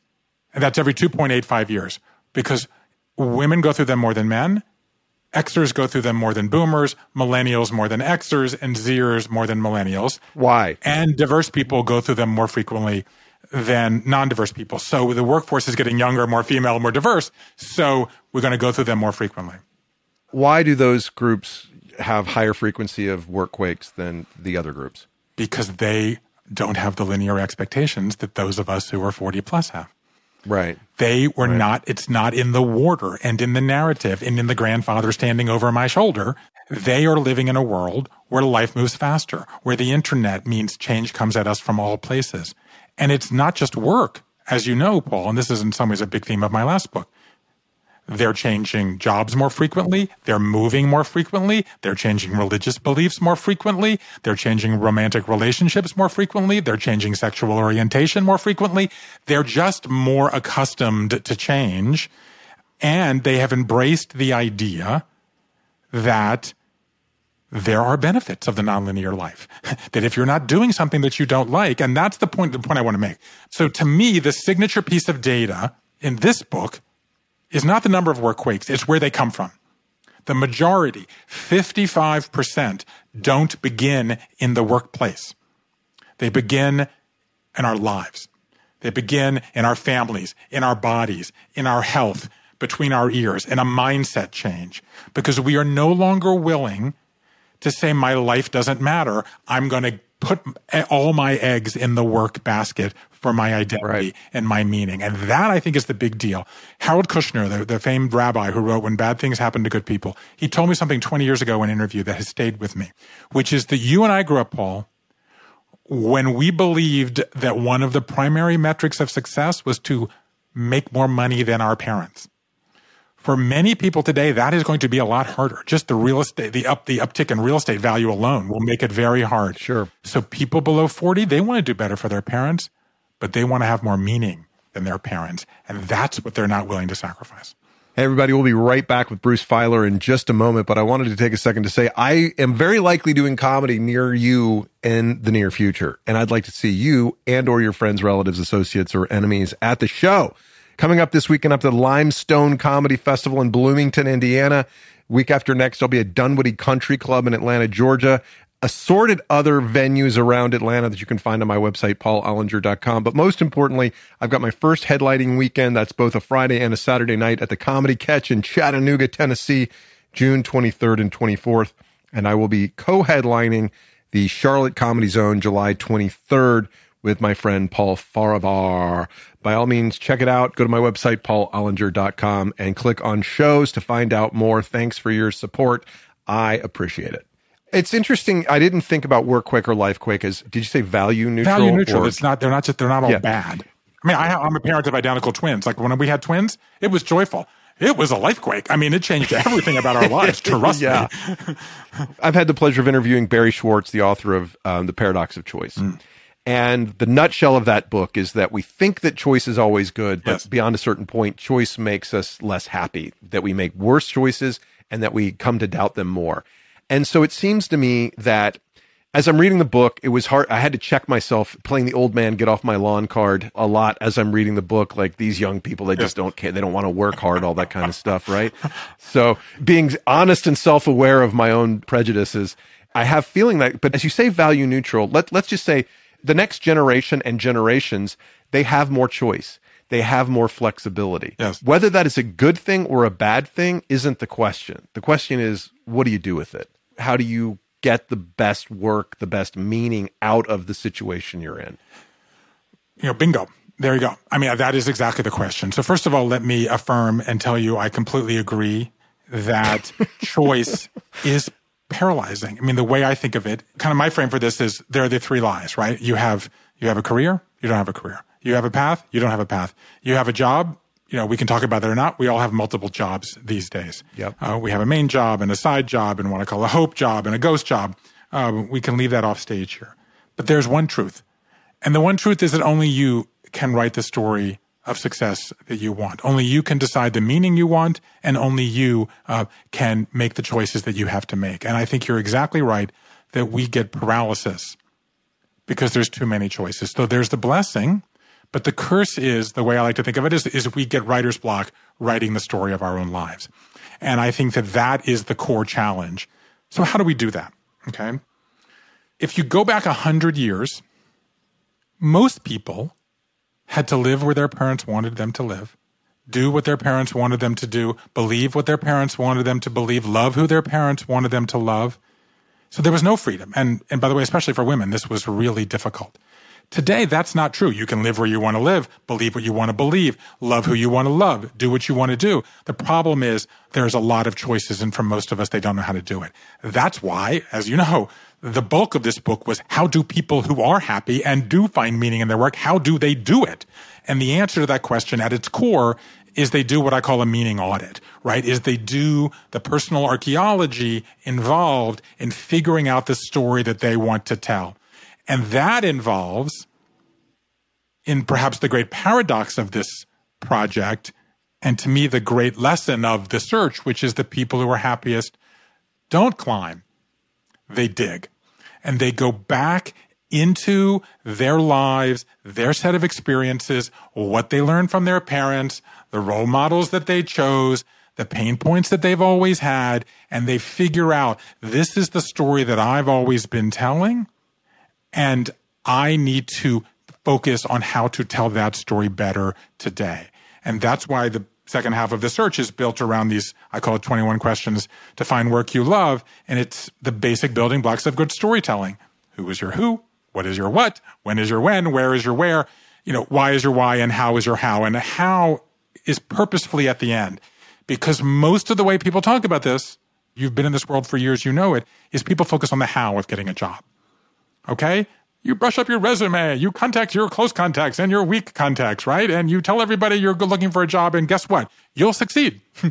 Speaker 2: and that's every 2.85 years because women go through them more than men xers go through them more than boomers millennials more than xers and zers more than millennials
Speaker 1: Why?
Speaker 2: and diverse people go through them more frequently than non-diverse people so the workforce is getting younger more female more diverse so we're going to go through them more frequently
Speaker 1: Why do those groups have higher frequency of work quakes than the other groups?
Speaker 2: because they don't have the linear expectations that those of us who are 40 plus have
Speaker 1: Right.
Speaker 2: They were not, it's not in the water and in the narrative and in the grandfather standing over my shoulder. They are living in a world where life moves faster, where the internet means change comes at us from all places. And it's not just work, as you know, Paul, and this is in some ways a big theme of my last book. They're changing jobs more frequently. They're moving more frequently. They're changing religious beliefs more frequently. They're changing romantic relationships more frequently. They're changing sexual orientation more frequently. They're just more accustomed to change. And they have embraced the idea that there are benefits of the nonlinear life. that if you're not doing something that you don't like, and that's the point, the point I want to make. So to me, the signature piece of data in this book is not the number of work quakes, it's where they come from. The majority, 55%, don't begin in the workplace. They begin in our lives. They begin in our families, in our bodies, in our health, between our ears, in a mindset change. Because we are no longer willing to say, my life doesn't matter. I'm going to put all my eggs in the work basket for my identity right. and my meaning. And that I think is the big deal. Harold Kushner, the, the famed rabbi who wrote When Bad Things Happen to Good People, he told me something 20 years ago in an interview that has stayed with me, which is that you and I grew up, Paul, when we believed that one of the primary metrics of success was to make more money than our parents. For many people today, that is going to be a lot harder. Just the real estate, the up, the uptick in real estate value alone will make it very hard.
Speaker 1: Sure.
Speaker 2: So people below 40, they want to do better for their parents, but they want to have more meaning than their parents. And that's what they're not willing to sacrifice.
Speaker 1: Hey, everybody, we'll be right back with Bruce Feiler in just a moment, but I wanted to take a second to say I am very likely doing comedy near you in the near future. And I'd like to see you and or your friends, relatives, associates, or enemies at the show. Coming up this weekend up to the Limestone Comedy Festival in Bloomington, Indiana. Week after next, I'll be at Dunwoody Country Club in Atlanta, Georgia. Assorted other venues around Atlanta that you can find on my website, paulollinger.com. But most importantly, I've got my first headlining weekend. That's both a Friday and a Saturday night at the Comedy Catch in Chattanooga, Tennessee, June 23rd and 24th. And I will be co headlining the Charlotte Comedy Zone July 23rd with my friend Paul Farivar. By all means, check it out. Go to my website, paulollinger.com, and click on shows to find out more. Thanks for your support. I appreciate it. It's interesting. I didn't think about work quake or life quake as did you say value neutral?
Speaker 2: Value neutral. Or, it's not. They're not just. They're not all yeah. bad. I mean, I, I'm a parent of identical twins. Like when we had twins, it was joyful it was a life quake. I mean, it changed everything about our lives. Trust yeah. me.
Speaker 1: I've had the pleasure of interviewing Barry Schwartz, the author of um, The Paradox of Choice. Mm. And the nutshell of that book is that we think that choice is always good, but yes. beyond a certain point, choice makes us less happy, that we make worse choices and that we come to doubt them more. And so it seems to me that as I'm reading the book, it was hard. I had to check myself playing the old man get off my lawn card a lot as I'm reading the book. Like these young people, they just don't care. They don't want to work hard, all that kind of stuff, right? So being honest and self aware of my own prejudices, I have feeling that, but as you say, value neutral, let, let's just say the next generation and generations, they have more choice. They have more flexibility.
Speaker 2: Yes.
Speaker 1: Whether that is a good thing or a bad thing isn't the question. The question is, what do you do with it? How do you get the best work, the best meaning out of the situation you're in?
Speaker 2: You know, bingo. There you go. I mean, that is exactly the question. So, first of all, let me affirm and tell you I completely agree that choice is paralyzing. I mean, the way I think of it, kind of my frame for this is there are the three lies, right? You have you have a career, you don't have a career. You have a path, you don't have a path. You have a job, you know, we can talk about that or not. We all have multiple jobs these days.
Speaker 1: Yep.
Speaker 2: Uh, we have a main job and a side job and what I call a hope job and a ghost job. Uh, we can leave that off stage here. But there's one truth. And the one truth is that only you can write the story of success that you want. Only you can decide the meaning you want, and only you uh, can make the choices that you have to make. And I think you're exactly right that we get paralysis because there's too many choices. So there's the blessing, but the curse is the way I like to think of it is, is we get writer's block writing the story of our own lives. And I think that that is the core challenge. So how do we do that? Okay. If you go back a hundred years, most people had to live where their parents wanted them to live, do what their parents wanted them to do, believe what their parents wanted them to believe, love who their parents wanted them to love. So there was no freedom. And, and by the way, especially for women, this was really difficult. Today, that's not true. You can live where you want to live, believe what you want to believe, love who you want to love, do what you want to do. The problem is there's a lot of choices, and for most of us, they don't know how to do it. That's why, as you know, the bulk of this book was how do people who are happy and do find meaning in their work, how do they do it? And the answer to that question at its core is they do what I call a meaning audit, right? Is they do the personal archaeology involved in figuring out the story that they want to tell. And that involves, in perhaps the great paradox of this project, and to me, the great lesson of the search, which is the people who are happiest don't climb, they dig. And they go back into their lives, their set of experiences, what they learned from their parents, the role models that they chose, the pain points that they've always had, and they figure out this is the story that I've always been telling. And I need to focus on how to tell that story better today. And that's why the second half of the search is built around these, I call it 21 questions to find work you love. And it's the basic building blocks of good storytelling. Who is your who? What is your what? When is your when? Where is your where? You know, why is your why and how is your how? And how is purposefully at the end. Because most of the way people talk about this, you've been in this world for years, you know it, is people focus on the how of getting a job. Okay? You brush up your resume, you contact your close contacts and your weak contacts, right? And you tell everybody you're looking for a job, and guess what? You'll succeed.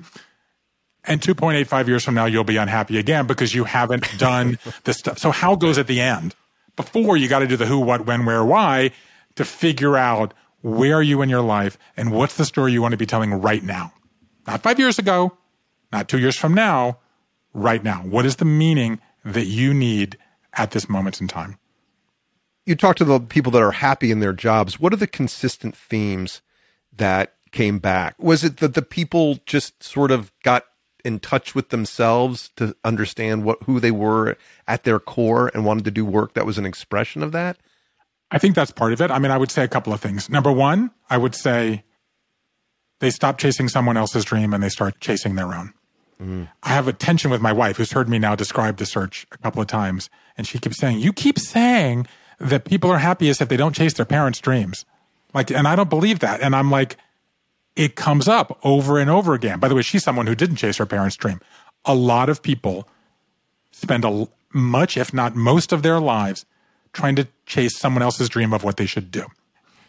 Speaker 2: and 2.85 years from now, you'll be unhappy again because you haven't done the stuff. So, how goes at the end? Before, you got to do the who, what, when, where, why to figure out where are you in your life and what's the story you want to be telling right now. Not five years ago, not two years from now, right now. What is the meaning that you need at this moment in time?
Speaker 1: You talk to the people that are happy in their jobs. What are the consistent themes that came back? Was it that the people just sort of got in touch with themselves to understand what who they were at their core and wanted to do work that was an expression of that?
Speaker 2: I think that's part of it. I mean, I would say a couple of things. Number one, I would say they stop chasing someone else's dream and they start chasing their own. Mm. I have a tension with my wife who's heard me now describe the search a couple of times. And she keeps saying, You keep saying that people are happiest if they don't chase their parents' dreams. Like, and I don't believe that. And I'm like, it comes up over and over again. By the way, she's someone who didn't chase her parents' dream. A lot of people spend a much, if not most of their lives trying to chase someone else's dream of what they should do.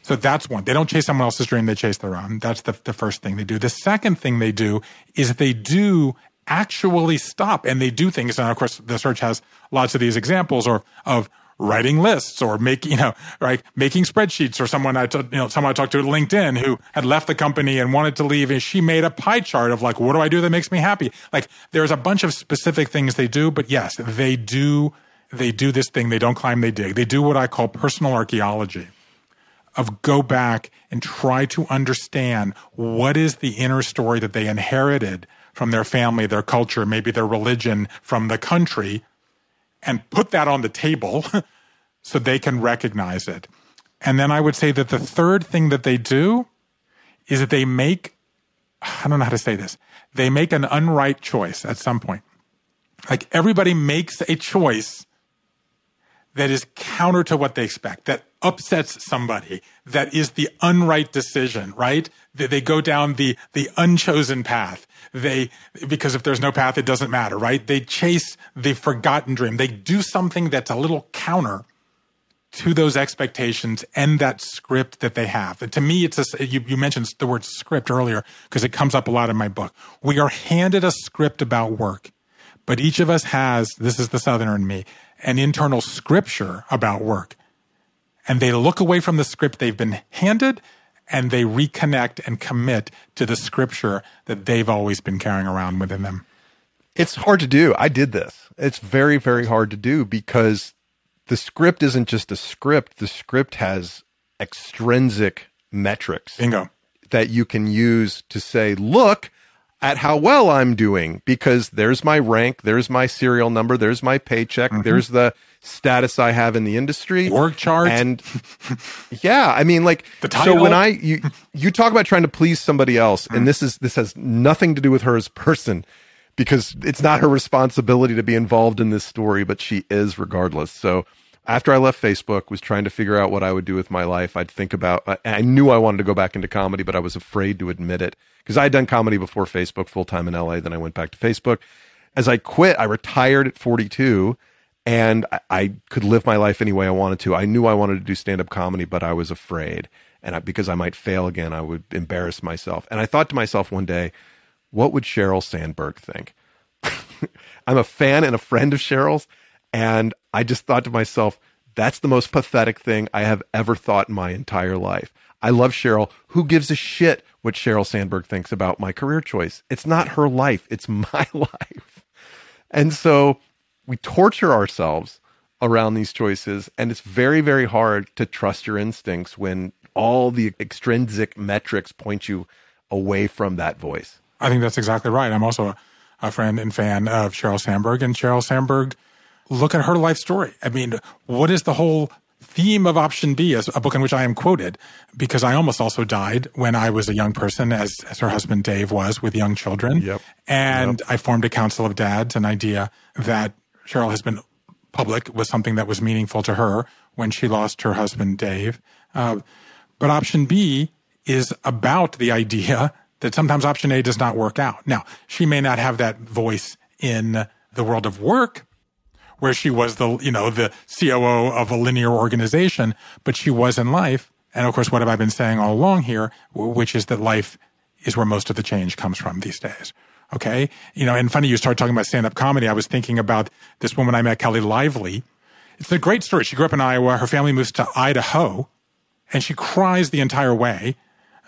Speaker 2: So that's one. They don't chase someone else's dream, they chase their own. That's the, the first thing they do. The second thing they do is they do actually stop and they do things. And of course, the search has lots of these examples or of writing lists or making, you know, right, making spreadsheets or someone I, t- you know, someone I talked to at LinkedIn who had left the company and wanted to leave and she made a pie chart of like, what do I do that makes me happy? Like there's a bunch of specific things they do, but yes, they do, they do this thing. They don't climb, they dig. They do what I call personal archaeology of go back and try to understand what is the inner story that they inherited from their family, their culture, maybe their religion from the country, and put that on the table so they can recognize it. And then I would say that the third thing that they do is that they make, I don't know how to say this, they make an unright choice at some point. Like everybody makes a choice that is counter to what they expect, that upsets somebody, that is the unright decision, right? They, they go down the, the unchosen path. They, because if there's no path, it doesn't matter, right? They chase the forgotten dream. They do something that's a little counter to those expectations and that script that they have. And to me, it's a, you, you mentioned the word script earlier because it comes up a lot in my book. We are handed a script about work, but each of us has, this is the Southerner in me, an internal scripture about work. And they look away from the script they've been handed and they reconnect and commit to the scripture that they've always been carrying around within them.
Speaker 1: It's hard to do. I did this. It's very, very hard to do because the script isn't just a script. The script has extrinsic metrics.
Speaker 2: Bingo.
Speaker 1: That you can use to say, look, at how well I'm doing because there's my rank, there's my serial number, there's my paycheck, mm-hmm. there's the status I have in the industry,
Speaker 2: work chart,
Speaker 1: and yeah, I mean, like so when I you you talk about trying to please somebody else, mm-hmm. and this is this has nothing to do with her as a person because it's not her responsibility to be involved in this story, but she is regardless. So after I left Facebook, was trying to figure out what I would do with my life. I'd think about. I, I knew I wanted to go back into comedy, but I was afraid to admit it because I had done comedy before Facebook full time in LA. Then I went back to Facebook. As I quit, I retired at 42 and I, I could live my life any way I wanted to. I knew I wanted to do stand up comedy, but I was afraid. And I, because I might fail again, I would embarrass myself. And I thought to myself one day, what would Sheryl Sandberg think? I'm a fan and a friend of Sheryl's. And I just thought to myself, that's the most pathetic thing I have ever thought in my entire life. I love Sheryl. Who gives a shit what Sheryl Sandberg thinks about my career choice? It's not her life, it's my life. And so we torture ourselves around these choices. And it's very, very hard to trust your instincts when all the extrinsic metrics point you away from that voice.
Speaker 2: I think that's exactly right. I'm also a, friend and fan of Sheryl Sandberg. And Sheryl Sandberg, look at her life story. I mean, what is the whole theme of Option B, as a book in which I am quoted, because I almost also died when I was a young person, as, as her husband Dave was with young children.
Speaker 1: Yep.
Speaker 2: And
Speaker 1: Yep.
Speaker 2: I formed a council of dads, an idea that Sheryl has been public was something that was meaningful to her when she lost her husband Dave. Uh, but option B is about the idea that sometimes option A does not work out. Now, she may not have that voice in the world of work where she was the, you know, the COO of a linear organization, but she was in life. And of course, what have I been saying all along here, which is that life is where most of the change comes from these days. Okay. You know, and funny, you start talking about stand up comedy. I was thinking about this woman I met, Kelly Lively. It's a great story. She grew up in Iowa. Her family moves to Idaho and she cries the entire way.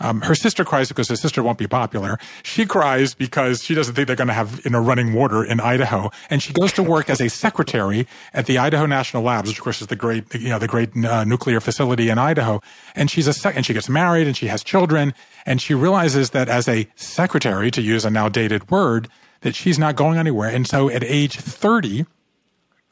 Speaker 2: Um, her sister cries because her sister won't be popular. She cries because she doesn't think they're going to have you know running water in Idaho, and she goes to work as a secretary at the Idaho National Labs, which of course is the great you know the great uh, nuclear facility in Idaho. And she's a sec- and she gets married and she has children, and she realizes that as a secretary, to use a now dated word, that she's not going anywhere. And so at age thirty,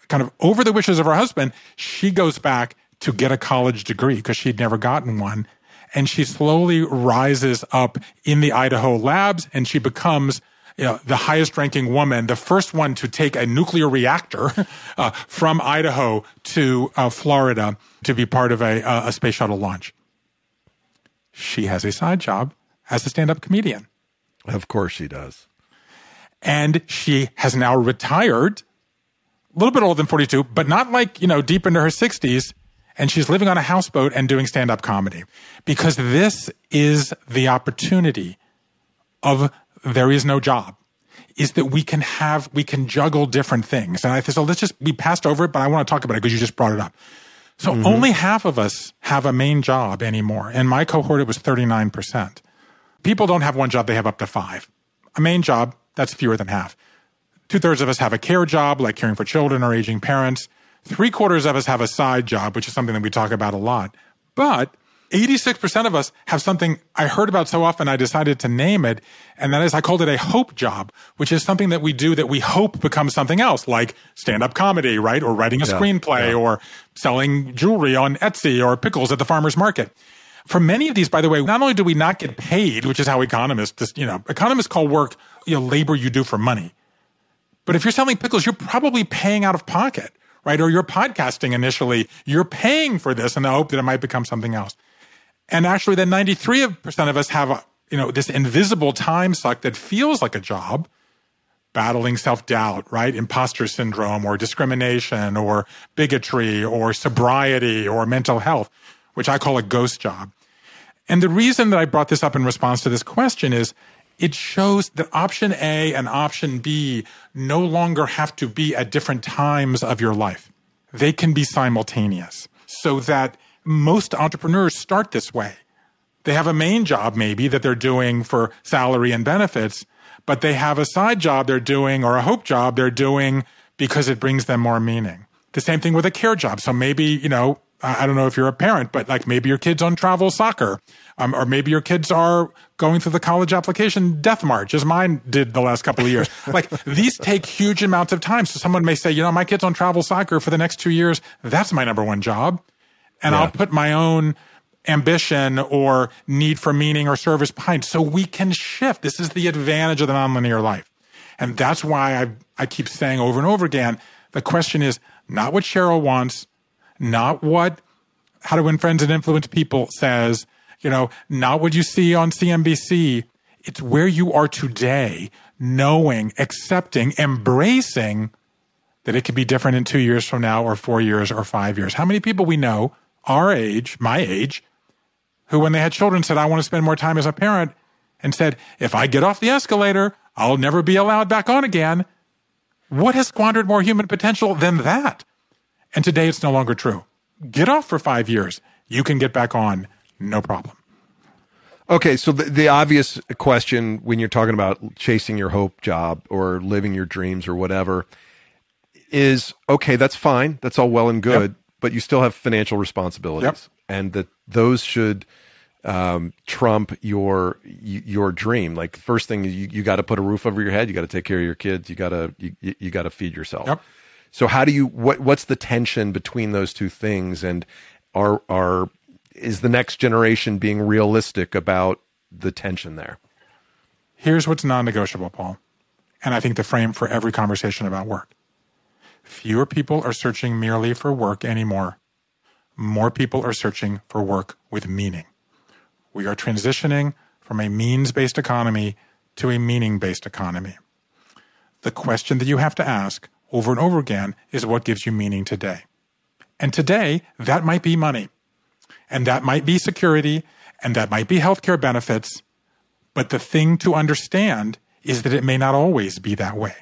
Speaker 2: kind of over the wishes of her husband, she goes back to get a college degree because she'd never gotten one. And she slowly rises up in the Idaho labs and she becomes you know, the highest ranking woman, the first one to take a nuclear reactor uh, from Idaho to uh, Florida to be part of a, a space shuttle launch. She has a side job as a stand up comedian.
Speaker 1: Of course she does.
Speaker 2: And she has now retired, a little bit older than 42, but not like, you know, deep into her 60s. And she's living on a houseboat and doing stand up comedy because this is the opportunity of there is no job is that we can have, we can juggle different things. And I think, so let's just, we passed over it, but I want to talk about it because you just brought it up. So mm-hmm. only half of us have a main job anymore. In my cohort, it was 39%. People don't have one job, they have up to five. A main job, that's fewer than half. Two thirds of us have a care job, like caring for children or aging parents. Three quarters of us have a side job, which is something that we talk about a lot. But 86% of us have something I heard about so often I decided to name it. And that is, I called it a hope job, which is something that we do that we hope becomes something else, like stand up comedy, right? Or writing a
Speaker 1: Yeah,
Speaker 2: screenplay
Speaker 1: yeah.
Speaker 2: or selling jewelry on Etsy or pickles at the farmer's market. For many of these, by the way, not only do we not get paid, which is how economists, you know, economists call work, you know, labor you do for money. But if you're selling pickles, you're probably paying out of pocket, right? Or you're podcasting initially, you're paying for this in the hope that it might become something else. And actually, then 93% of us have, a, you know, this invisible time suck that feels like a job, battling self doubt, right? Imposter syndrome or discrimination or bigotry or sobriety or mental health, which I call a ghost job. And the reason that I brought this up in response to this question is it shows that option A and option B no longer have to be at different times of your life. They can be simultaneous so that most entrepreneurs start this way. They have a main job maybe that they're doing for salary and benefits, but they have a side job they're doing or a hope job they're doing because it brings them more meaning. The same thing with a care job. So maybe, you know, I don't know if you're a parent, but like maybe your kids on travel soccer, um, or maybe your kids are going through the college application death march, as mine did the last couple of years. like these take huge amounts of time. So someone may say, you know, my kids on travel soccer for the next two years. That's my number one job. And I'll put my own ambition or need for meaning or service behind. So we can shift. This is the advantage of the nonlinear life. And that's why I, I keep saying over and over again, the question is not what Sheryl wants, not what How to Win Friends and Influence People says, you know, not what you see on CNBC. It's where you are today, knowing, accepting, embracing that it could be different in two years from now or four years or five years. How many people we know, our age, my age, who when they had children said, I want to spend more time as a parent and said, if I get off the escalator, I'll never be allowed back on again. What has squandered more human potential than that? And today it's no longer true. Get off for five years. You can get back on, no problem.
Speaker 1: Okay, so the, the obvious question when you're talking about chasing your hope job or living your dreams or whatever is okay, that's fine. That's all well and good, yep. but you still have financial responsibilities. Yep. And that those should um, trump your your dream. Like first thing, you, you got to put a roof over your head. You got to take care of your kids. You got to you, you got to feed yourself.
Speaker 2: Yep.
Speaker 1: So how do you what what's the tension between those two things? And are are is the next generation being realistic about the tension there?
Speaker 2: Here's what's non-negotiable, Paul, and I think the frame for every conversation about work. Fewer people are searching merely for work anymore. More people are searching for work with meaning. We are transitioning from a means based economy to a meaning based economy. The question that you have to ask over and over again is what gives you meaning today? And today, that might be money, and that might be security, and that might be healthcare benefits. But the thing to understand is that it may not always be that way.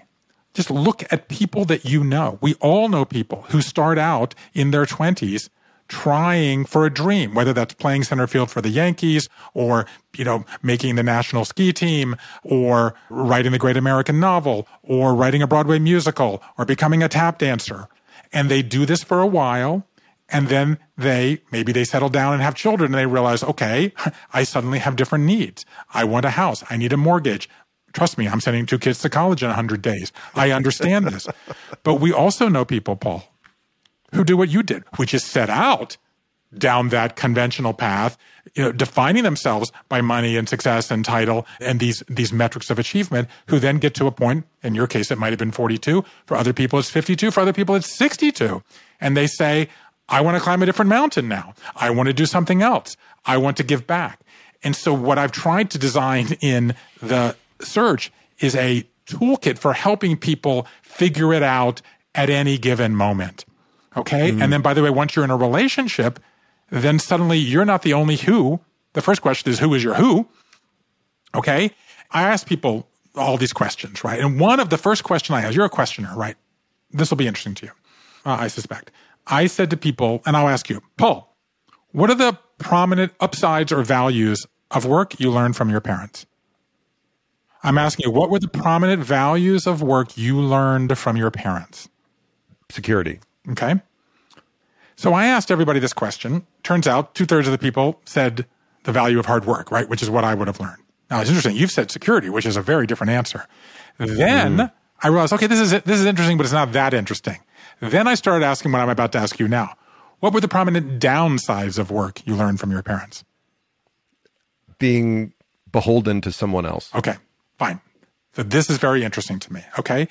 Speaker 2: Just look at people that you know. We all know people who start out in their 20s trying for a dream, whether that's playing center field for the Yankees or, you know, making the national ski team or writing the great American novel or writing a Broadway musical or becoming a tap dancer. And they do this for a while. And then they, maybe they settle down and have children and they realize, okay, I suddenly have different needs. I want a house. I need a mortgage. Trust me, I'm sending two kids to college in 100 days. I understand this. But we also know people, Paul, who do what you did, which is set out down that conventional path, you know, defining themselves by money and success and title and these these metrics of achievement, who then get to a point, in your case it might have been 42, for other people it's 52, for other people it's 62. And they say, I want to climb a different mountain now. I want to do something else. I want to give back. And so what I've tried to design in the search is a toolkit for helping people figure it out at any given moment. Okay. Mm-hmm. And then, by the way, once you're in a relationship, then suddenly you're not the only who. The first question is, who is your who? Okay. I ask people all these questions, right? And one of the first question I ask, you're a questioner, right? This will be interesting to you, uh, I suspect. I said to people, and I'll ask you, Paul, what are the prominent upsides or values of work you learned from your parents? I'm asking you, what were the prominent values of work you learned from your parents?
Speaker 1: Security.
Speaker 2: Okay. So I asked everybody this question. Turns out two thirds of the people said the value of hard work, right? Which is what I would have learned. Now it's interesting. You've said security, which is a very different answer. Then mm. I realized, okay, this is this is interesting, but it's not that interesting. Then I started asking what I'm about to ask you now. What were the prominent downsides of work you learned from your parents?
Speaker 1: Being beholden to someone else.
Speaker 2: Okay, fine. So this is very interesting to me. Okay.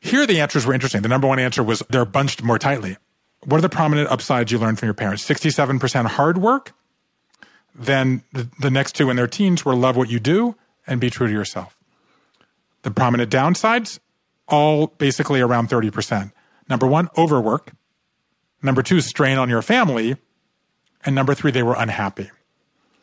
Speaker 2: Here, the answers were interesting. The number one answer was they're bunched more tightly. What are the prominent upsides you learned from your parents? 67% hard work. Then the, the next two in their teens were love what you do and be true to yourself. The prominent downsides, all basically around 30%. Number one, overwork. Number two, strain on your family. And number three, they were unhappy.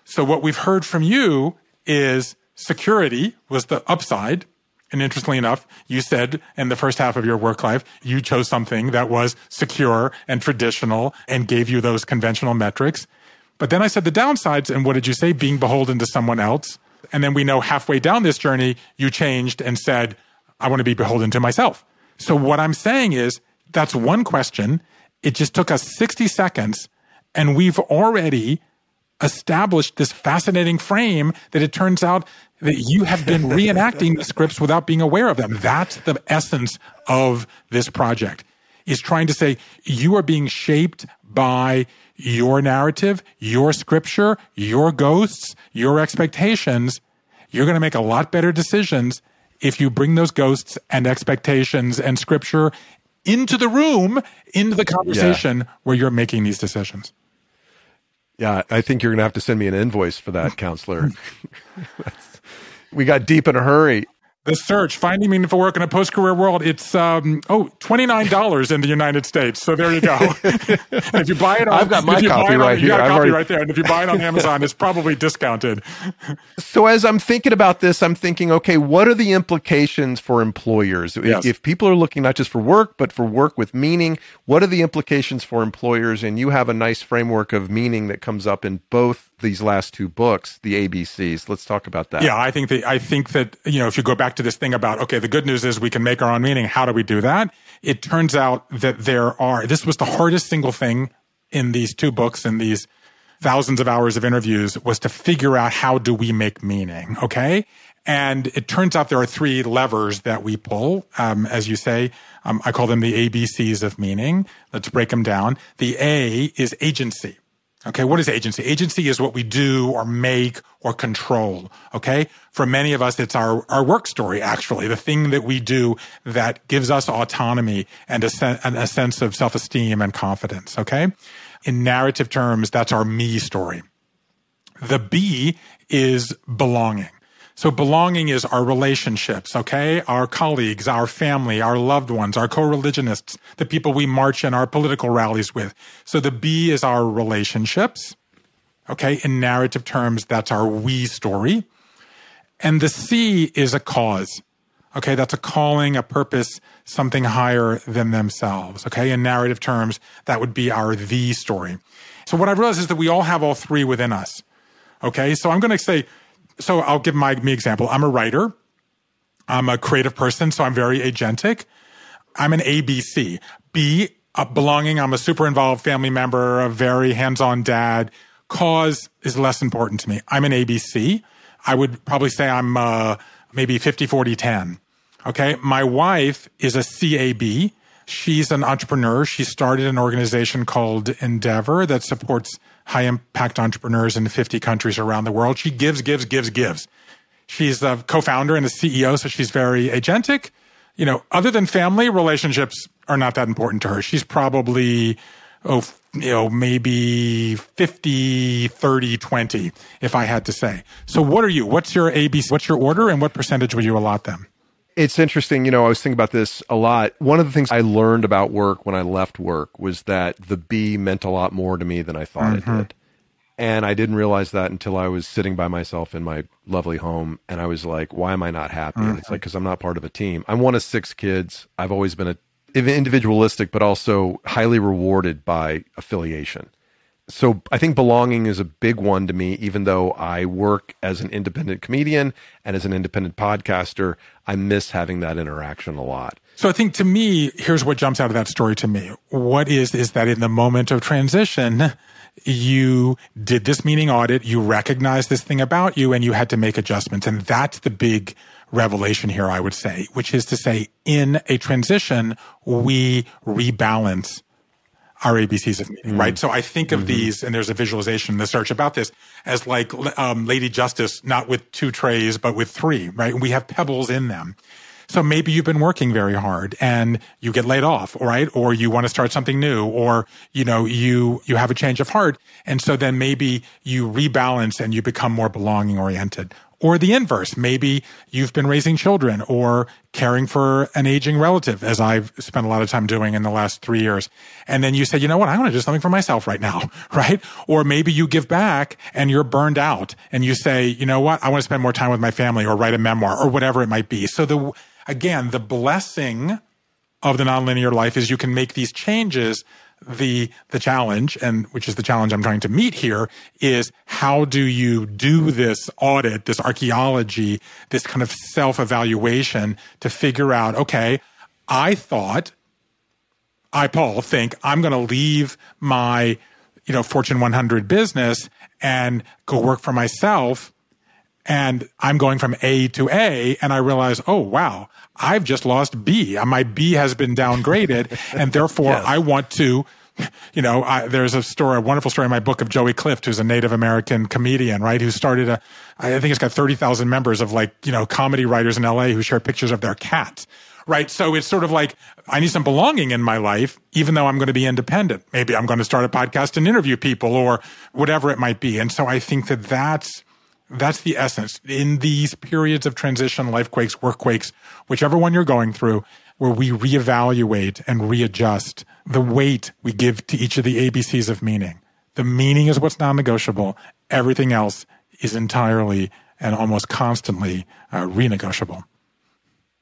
Speaker 2: So what we've heard from you is security was the upside and interestingly enough, you said in the first half of your work life, you chose something that was secure and traditional and gave you those conventional metrics. But then I said the downsides, and what did you say? Being beholden to someone else. And then we know halfway down this journey, you changed and said, I want to be beholden to myself. So what I'm saying is that's one question. It just took us 60 seconds and we've already established this fascinating frame that it turns out that you have been reenacting the scripts without being aware of them. That's the essence of this project is trying to say you are being shaped by your narrative, your scripture, your ghosts, your expectations. You're going to make a lot better decisions if you bring those ghosts and expectations and scripture into the room, into the conversation yeah. where you're making these decisions.
Speaker 1: Yeah, I think you're going to have to send me an invoice for that, counselor. we got deep in a hurry.
Speaker 2: The search, finding meaningful work in a post-career world, it's um, oh $29 in the United States. So there you go. if you buy it on,
Speaker 1: I've got my copy right
Speaker 2: on,
Speaker 1: here.
Speaker 2: You got a
Speaker 1: I've
Speaker 2: copy
Speaker 1: already...
Speaker 2: right there. And if you buy it on Amazon, it's probably discounted.
Speaker 1: so as I'm thinking about this, I'm thinking, okay, what are the implications for employers?
Speaker 2: Yes.
Speaker 1: If people are looking not just for work, but for work with meaning, what are the implications for employers? And you have a nice framework of meaning that comes up in both these last two books, the ABCs. Let's talk about that.
Speaker 2: Yeah, I think that I think that you know if you go back to this thing about okay, the good news is we can make our own meaning. How do we do that? It turns out that there are. This was the hardest single thing in these two books and these thousands of hours of interviews was to figure out how do we make meaning. Okay, and it turns out there are three levers that we pull, um, as you say. Um, I call them the ABCs of meaning. Let's break them down. The A is agency. Okay, what is agency? Agency is what we do or make or control. Okay, for many of us, it's our our work story. Actually, the thing that we do that gives us autonomy and a, sen- and a sense of self esteem and confidence. Okay, in narrative terms, that's our me story. The B is belonging. So belonging is our relationships, okay? Our colleagues, our family, our loved ones, our co-religionists, the people we march in our political rallies with. So the B is our relationships. Okay. In narrative terms, that's our we story. And the C is a cause. Okay. That's a calling, a purpose, something higher than themselves. Okay. In narrative terms, that would be our the story. So what I've realized is that we all have all three within us. Okay. So I'm going to say, so I'll give my me example. I'm a writer. I'm a creative person, so I'm very agentic. I'm an ABC. B, uh, belonging. I'm a super involved family member, a very hands-on dad. Cause is less important to me. I'm an ABC. I would probably say I'm uh, maybe 50, 40, 10. Okay. My wife is a CAB. She's an entrepreneur. She started an organization called Endeavor that supports high impact entrepreneurs in 50 countries around the world. She gives, gives, gives, gives. She's the co-founder and the CEO, so she's very agentic. You know, other than family, relationships are not that important to her. She's probably, oh, you know, maybe 50, 30, 20, if I had to say. So what are you? What's your ABC? What's your order and what percentage would you allot them?
Speaker 1: It's interesting. You know, I was thinking about this a lot. One of the things I learned about work when I left work was that the B meant a lot more to me than I thought mm-hmm. it did. And I didn't realize that until I was sitting by myself in my lovely home. And I was like, why am I not happy? Mm-hmm. And it's like, because I'm not part of a team. I'm one of six kids. I've always been a, individualistic, but also highly rewarded by affiliation so I think belonging is a big one to me, even though I work as an independent comedian and as an independent podcaster, I miss having that interaction a lot.
Speaker 2: So I think to me, here's what jumps out of that story to me. What is, is that in the moment of transition, you did this meaning audit, you recognized this thing about you, and you had to make adjustments. And that's the big revelation here, I would say, which is to say, in a transition, we rebalance our ABCs of meaning, mm-hmm. right? So I think of mm-hmm. these, and there's a visualization in the search about this as like um, Lady Justice, not with two trays, but with three, right? We have pebbles in them. So maybe you've been working very hard and you get laid off, right? Or you want to start something new, or you know, you you have a change of heart, and so then maybe you rebalance and you become more belonging oriented. Or the inverse. Maybe you've been raising children or caring for an aging relative, as I've spent a lot of time doing in the last three years. And then you say, you know what? I want to do something for myself right now, right? Or maybe you give back and you're burned out and you say, you know what? I want to spend more time with my family or write a memoir or whatever it might be. So the, again, the blessing of the nonlinear life is you can make these changes the the challenge and which is the challenge I'm trying to meet here is how do you do this audit this archaeology this kind of self-evaluation to figure out okay I thought I Paul think I'm going to leave my you know Fortune 100 business and go work for myself and I'm going from A to A and I realize oh wow I've just lost B. Uh, my B has been downgraded, and therefore yes. I want to. You know, I, there's a story, a wonderful story in my book of Joey Clift, who's a Native American comedian, right? Who started a, I think it's got 30,000 members of like, you know, comedy writers in LA who share pictures of their cats right? So it's sort of like I need some belonging in my life, even though I'm going to be independent. Maybe I'm going to start a podcast and interview people or whatever it might be. And so I think that that's that's the essence in these periods of transition, life quakes, work quakes, whichever one you're going through, where we reevaluate and readjust the weight we give to each of the ABCs of meaning. The meaning is what's non negotiable. Everything else is entirely and almost constantly uh, renegotiable.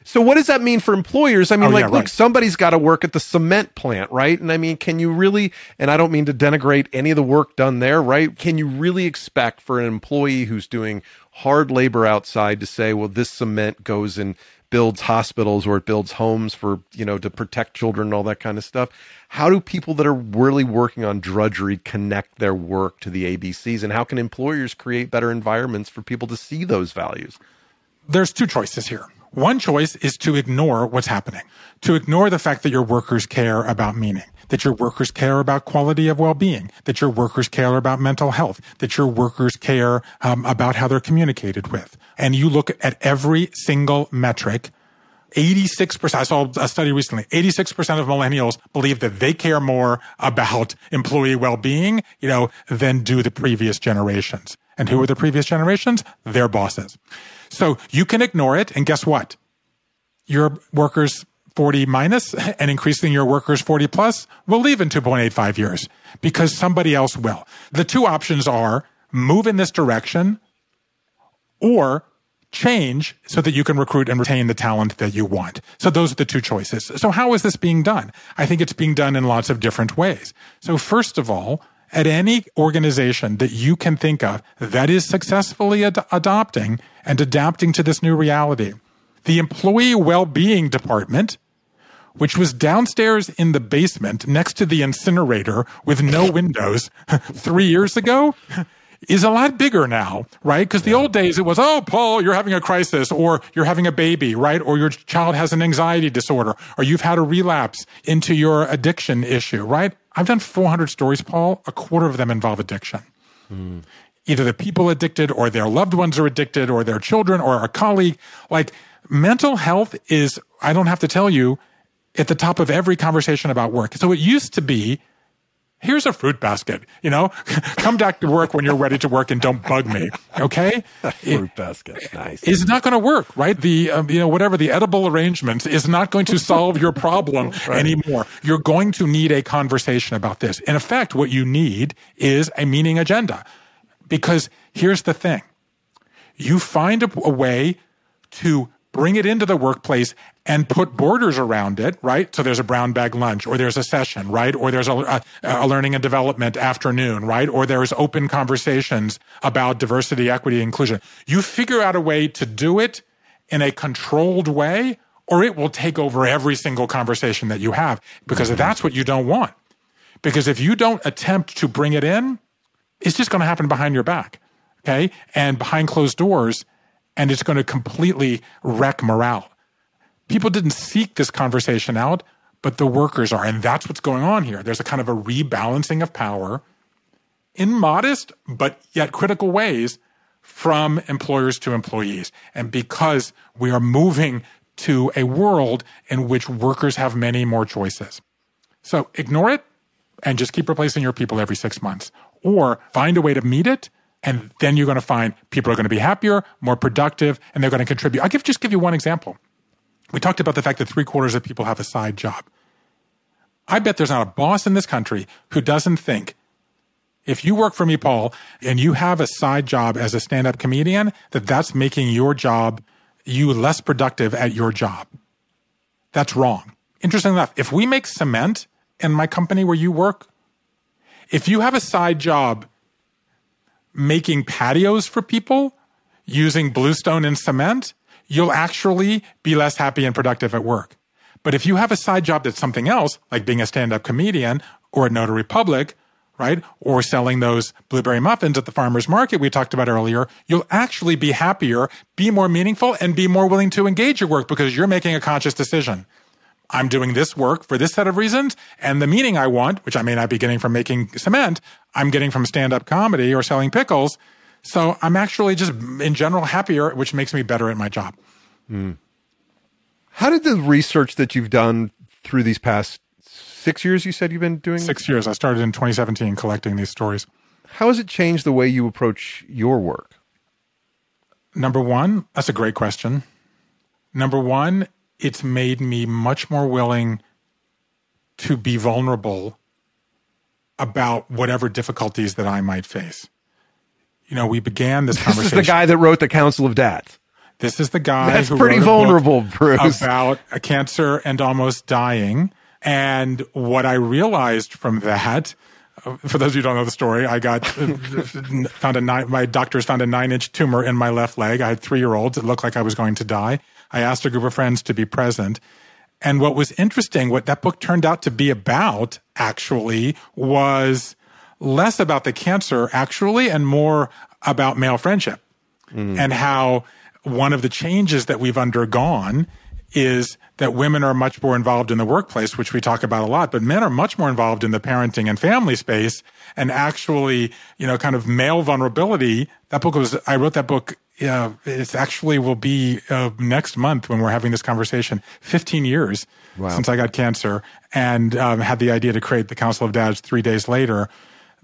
Speaker 1: So what does that mean for employers? I mean,
Speaker 2: Oh,
Speaker 1: like,
Speaker 2: yeah,
Speaker 1: look,
Speaker 2: right.
Speaker 1: somebody's got to work at the cement plant, right? And I mean, can you really, and I don't mean to denigrate any of the work done there, right? Can you really expect for an employee who's doing hard labor outside to say, well, this cement goes and builds hospitals or it builds homes for, you know, to protect children and all that kind of stuff? How do people that are really working on drudgery connect their work to the ABCs? And how can employers create better environments for people to see those values?
Speaker 2: there's two choices here. One choice is to ignore what's happening, to ignore the fact that your workers care about meaning, that your workers care about quality of well-being, that your workers care about mental health, that your workers care um, about how they're communicated with. And you look at every single metric 86%, I saw a study recently, 86% of millennials believe that they care more about employee well-being, you know, than do the previous generations. And who are the previous generations? Their bosses. So you can ignore it. And guess what? Your workers 40 minus and increasing your workers 40 plus will leave in 2.85 years because somebody else will. The two options are move in this direction or change so that you can recruit and retain the talent that you want. So those are the two choices. So how is this being done? I think it's being done in lots of different ways. So first of all, at any organization that you can think of that is successfully ad- adopting and adapting to this new reality, the employee well-being department which was downstairs in the basement next to the incinerator with no windows three years ago, is a lot bigger now, right? Because the old days it was, oh, Paul, you're having a crisis, or you're having a baby, right? Or your child has an anxiety disorder, or you've had a relapse into your addiction issue, right? I've done 400 stories, Paul. A quarter of them involve addiction. Either the people addicted, or their loved ones are addicted, or their children, or a colleague. Like mental health is, I don't have to tell you, at the top of every conversation about work. So it used to be, here's a fruit basket, you know, come back to work when you're ready to work and don't bug me. Okay.
Speaker 1: Fruit basket. Nice.
Speaker 2: Is not going to work, right? The, um, you know, whatever the edible arrangement is not going to solve your problem anymore. You're going to need a conversation about this. In effect, what you need is a meaning agenda. Because here's the thing. You find a, a way to bring it into the workplace and put borders around it, right? So there's a brown bag lunch, or there's a session, right? Or there's a, a, a, learning and development afternoon, right? Or there's open conversations about diversity, equity, inclusion. You figure out a way to do it in a controlled way, or it will take over every single conversation that you have because that's what you don't want. Because if you don't attempt to bring it in, it's just going to happen behind your back, okay? And behind closed doors, and it's going to completely wreck morale. People didn't seek this conversation out, but the workers are. And that's what's going on here. There's a kind of a rebalancing of power in modest but yet critical ways from employers to employees. And because we are moving to a world in which workers have many more choices. So ignore it and just keep replacing your people every six months, or find a way to meet it and then you're going to find people are going to be happier, more productive, and they're going to contribute. I'll give, just give you one example. We talked about the fact that three quarters of people have a side job. I bet there's not a boss in this country who doesn't think if you work for me, Paul, and you have a side job as a stand up comedian, that that's making your job, you less productive at your job. That's wrong. Interesting enough, if we make cement in my company where you work, if you have a side job making patios for people using bluestone and cement, you'll actually be less happy and productive at work. But if you have a side job that's something else, like being a stand up comedian or a Notary Public, right? Or selling those blueberry muffins at the farmer's market we talked about earlier, you'll actually be happier, be more meaningful, and be more willing to engage your work because you're making a conscious decision. I'm doing this work for this set of reasons, and the meaning I want, which I may not be getting from making cement, I'm getting from stand up comedy or selling pickles. So I'm actually just in general happier, which makes me better at my job.
Speaker 1: Mm. How did the research that you've done through these past six years, you said you've been doing?
Speaker 2: Six years. I started in 2017 collecting these stories.
Speaker 1: How has it changed the way you approach your work?
Speaker 2: Number one, that's a great question. Number one, it's made me much more willing to be vulnerable about whatever difficulties that I might face. You know, we began this
Speaker 1: This
Speaker 2: conversation.
Speaker 1: is the guy that wrote the Council of Dads.
Speaker 2: This is the guy
Speaker 1: That's
Speaker 2: who
Speaker 1: pretty
Speaker 2: wrote a book
Speaker 1: vulnerable, Bruce.
Speaker 2: about a cancer and almost dying. And what I realized from that, uh, for those of you who don't know the story, I got uh, found a nine, my doctors found a nine inch tumor in my left leg. I had three year olds. It looked like I was going to die. I asked a group of friends to be present. And what was interesting, what that book turned out to be about actually was less about the cancer actually and more about male friendship hmm. and how one of the changes that we've undergone is that women are much more involved in the workplace, which we talk about a lot, but men are much more involved in the parenting and family space and actually, you know, kind of male vulnerability. That book was, I wrote that book. Yeah, it's actually will be uh, next month when we're having this conversation. 15 years since I got cancer and um, had the idea to create the Council of Dads three days later.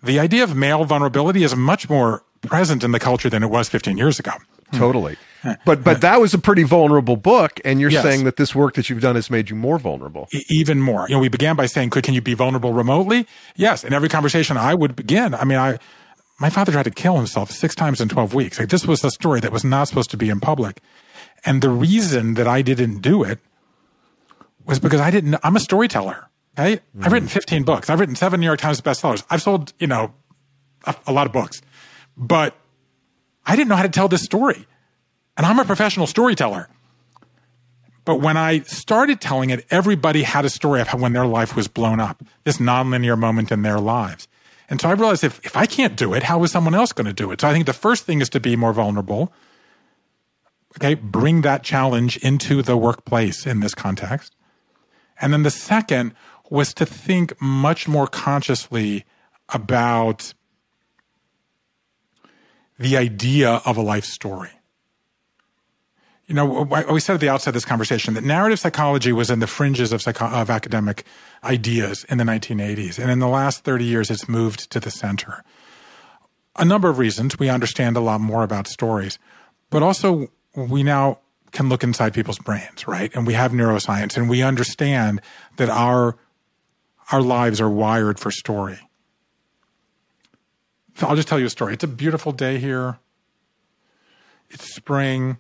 Speaker 2: The idea of male vulnerability is much more present in the culture than it was 15 years ago.
Speaker 1: Totally. But but that was a pretty vulnerable book, and you're
Speaker 2: Yes.
Speaker 1: saying that this work that you've done has made you more vulnerable.
Speaker 2: e- even more. You know, we began by saying, "Could can you be vulnerable remotely?" Yes. In every conversation, I would begin. I mean, I my father tried to kill himself six times in twelve weeks. Like this was a story that was not supposed to be in public, and the reason that I didn't do it was because I didn't. I'm a storyteller. Okay, I've mm-hmm. written 15 books. I've written seven New York Times bestsellers. I've sold, you know, a, a lot of books, but I didn't know how to tell this story, and I'm a professional storyteller. But when I started telling it, everybody had a story of how when their life was blown up, this nonlinear moment in their lives. And so I realized if, if I can't do it, how is someone else going to do it? So I think the first thing is to be more vulnerable. Okay, bring that challenge into the workplace in this context. And then the second was to think much more consciously about the idea of a life story you know, we said at the outset of this conversation that narrative psychology was in the fringes of, of academic ideas in the 1980s. And in the last 30 years, it's moved to the center. A number of reasons. We understand a lot more about stories, but also we now can look inside people's brains, right? And we have neuroscience and we understand that our, our lives are wired for story. I'll just tell you a story. It's a beautiful day here. It's spring.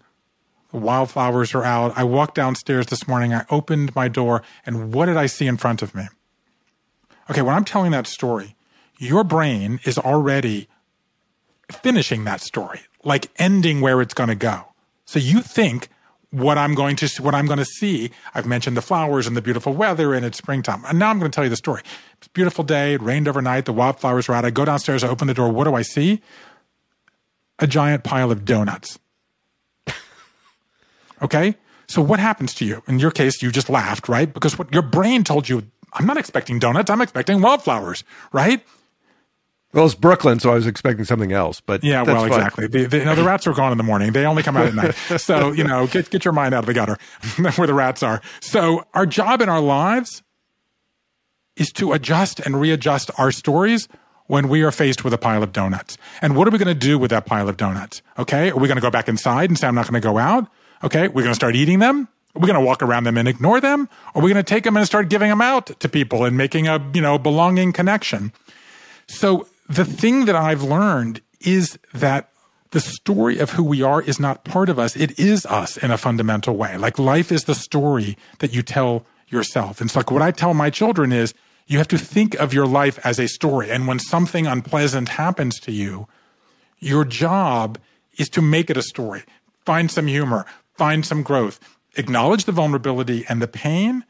Speaker 2: Wildflowers are out. I walked downstairs this morning. I opened my door, and what did I see in front of me? Okay, when I'm telling that story, your brain is already finishing that story, like ending where it's going to go. So you think what I'm going to what I'm going to see. I've mentioned the flowers and the beautiful weather, and it's springtime. And now I'm going to tell you the story. It's beautiful day. It rained overnight. The wildflowers are out. I go downstairs. I open the door. What do I see? A giant pile of donuts. Okay. So what happens to you? In your case, you just laughed, right? Because what your brain told you, I'm not expecting donuts. I'm expecting wildflowers, right?
Speaker 1: Well, it's Brooklyn, so I was expecting something else. But
Speaker 2: Yeah,
Speaker 1: that's
Speaker 2: well,
Speaker 1: fine.
Speaker 2: exactly. The, the, you know, the rats are gone in the morning. They only come out at night. So, you know, get, get your mind out of the gutter where the rats are. So our job in our lives is to adjust and readjust our stories when we are faced with a pile of donuts. And what are we going to do with that pile of donuts? Okay. Are we going to go back inside and say, I'm not going to go out? Okay. We're going to start eating them. Are we going to walk around them and ignore them? Are we going to take them and start giving them out to people and making a, you know, belonging connection? So the thing that I've learned is that the story of who we are is not part of us. It is us in a fundamental way. Like life is the story that you tell yourself. And so like what I tell my children is you have to think of your life as a story. And when something unpleasant happens to you, your job is to make it a story. Find some humor, find some growth, acknowledge the vulnerability and the pain,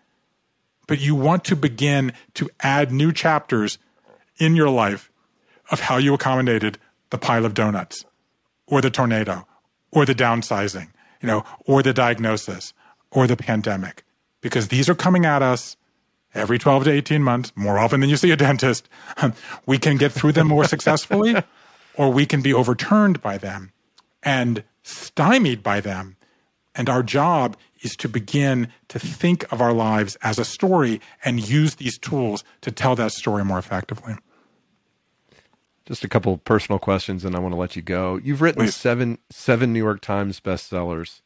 Speaker 2: but you want to begin to add new chapters in your life of how you accommodated the pile of donuts or the tornado or the downsizing, you know, or the diagnosis or the pandemic, because these are coming at us every 12 to 18 months, more often than you see a dentist. We can get through them more successfully or we can be overturned by them and stymied by them. And our job is to begin to think of our lives as a story and use these tools to tell that story more effectively.
Speaker 1: Just a couple of personal questions, and I want to let you go. You've written
Speaker 2: Please.
Speaker 1: seven seven New York Times bestsellers.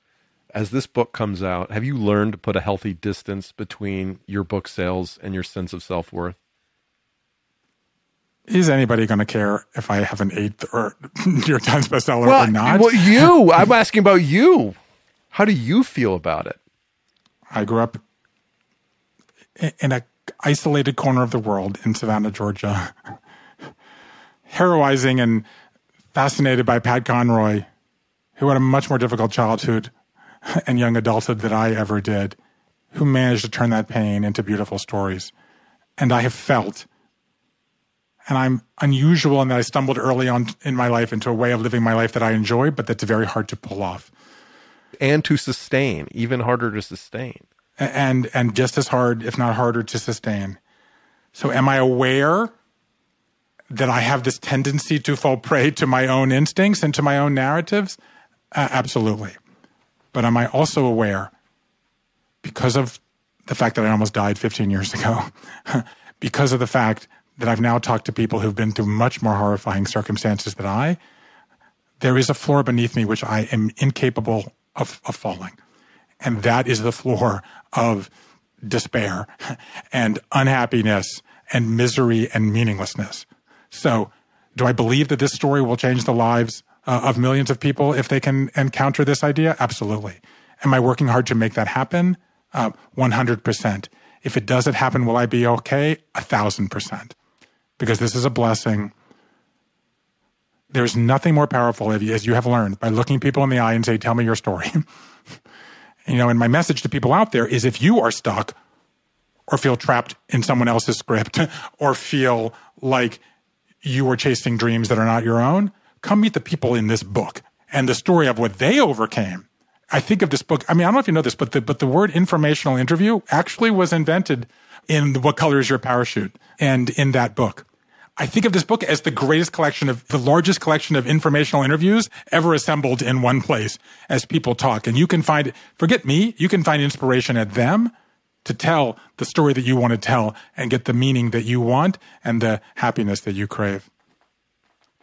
Speaker 1: As this book comes out, have you learned to put a healthy distance between your book sales and your sense of self worth?
Speaker 2: Is anybody going to care if I have an eighth or New York Times bestseller or not?
Speaker 1: well, you. I'm asking about you. How do you feel about it?
Speaker 2: I grew up in a isolated corner of the world in Savannah, Georgia, heroizing and fascinated by Pat Conroy, who had a much more difficult childhood and young adulthood than I ever did, who managed to turn that pain into beautiful stories. And I have felt, and I'm unusual in that I stumbled early on in my life into a way of living my life that I enjoy, but that's very hard to pull off.
Speaker 1: And to sustain, even harder to sustain.
Speaker 2: And and just as hard, if not harder, to sustain. So am I aware that I have this tendency to fall prey to my own instincts and to my own narratives? Uh, absolutely. But am I also aware, because of the fact that I almost died 15 years ago, because of the fact that I've now talked to people who've been through much more horrifying circumstances than I, there is a floor beneath me which I am incapable of, of falling. And that is the floor of despair and unhappiness and misery and meaninglessness. So, do I believe that this story will change the lives uh, of millions of people if they can encounter this idea? Absolutely. Am I working hard to make that happen? Uh, 100%. If it doesn't happen, will I be okay? A thousand percent. Because this is a blessing. There's nothing more powerful, as you have learned, by looking people in the eye and say, Tell me your story. you know, and my message to people out there is if you are stuck or feel trapped in someone else's script or feel like you are chasing dreams that are not your own, come meet the people in this book and the story of what they overcame. I think of this book. I mean, I don't know if you know this, but the but the word informational interview actually was invented in What Color Is Your Parachute and in that book. I think of this book as the greatest collection of the largest collection of informational interviews ever assembled in one place as people talk. And you can find, forget me, you can find inspiration at them to tell the story that you want to tell and get the meaning that you want and the happiness that you crave.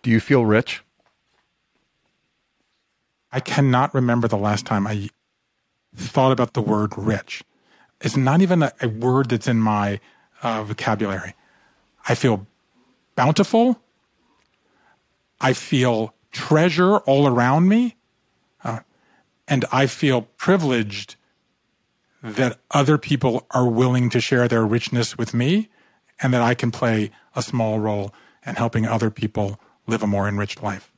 Speaker 1: Do you feel rich?
Speaker 2: I cannot remember the last time I thought about the word rich. It's not even a, a word that's in my uh, vocabulary. I feel bountiful. I feel treasure all around me. Uh, and I feel privileged that other people are willing to share their richness with me and that I can play a small role in helping other people live a more enriched life.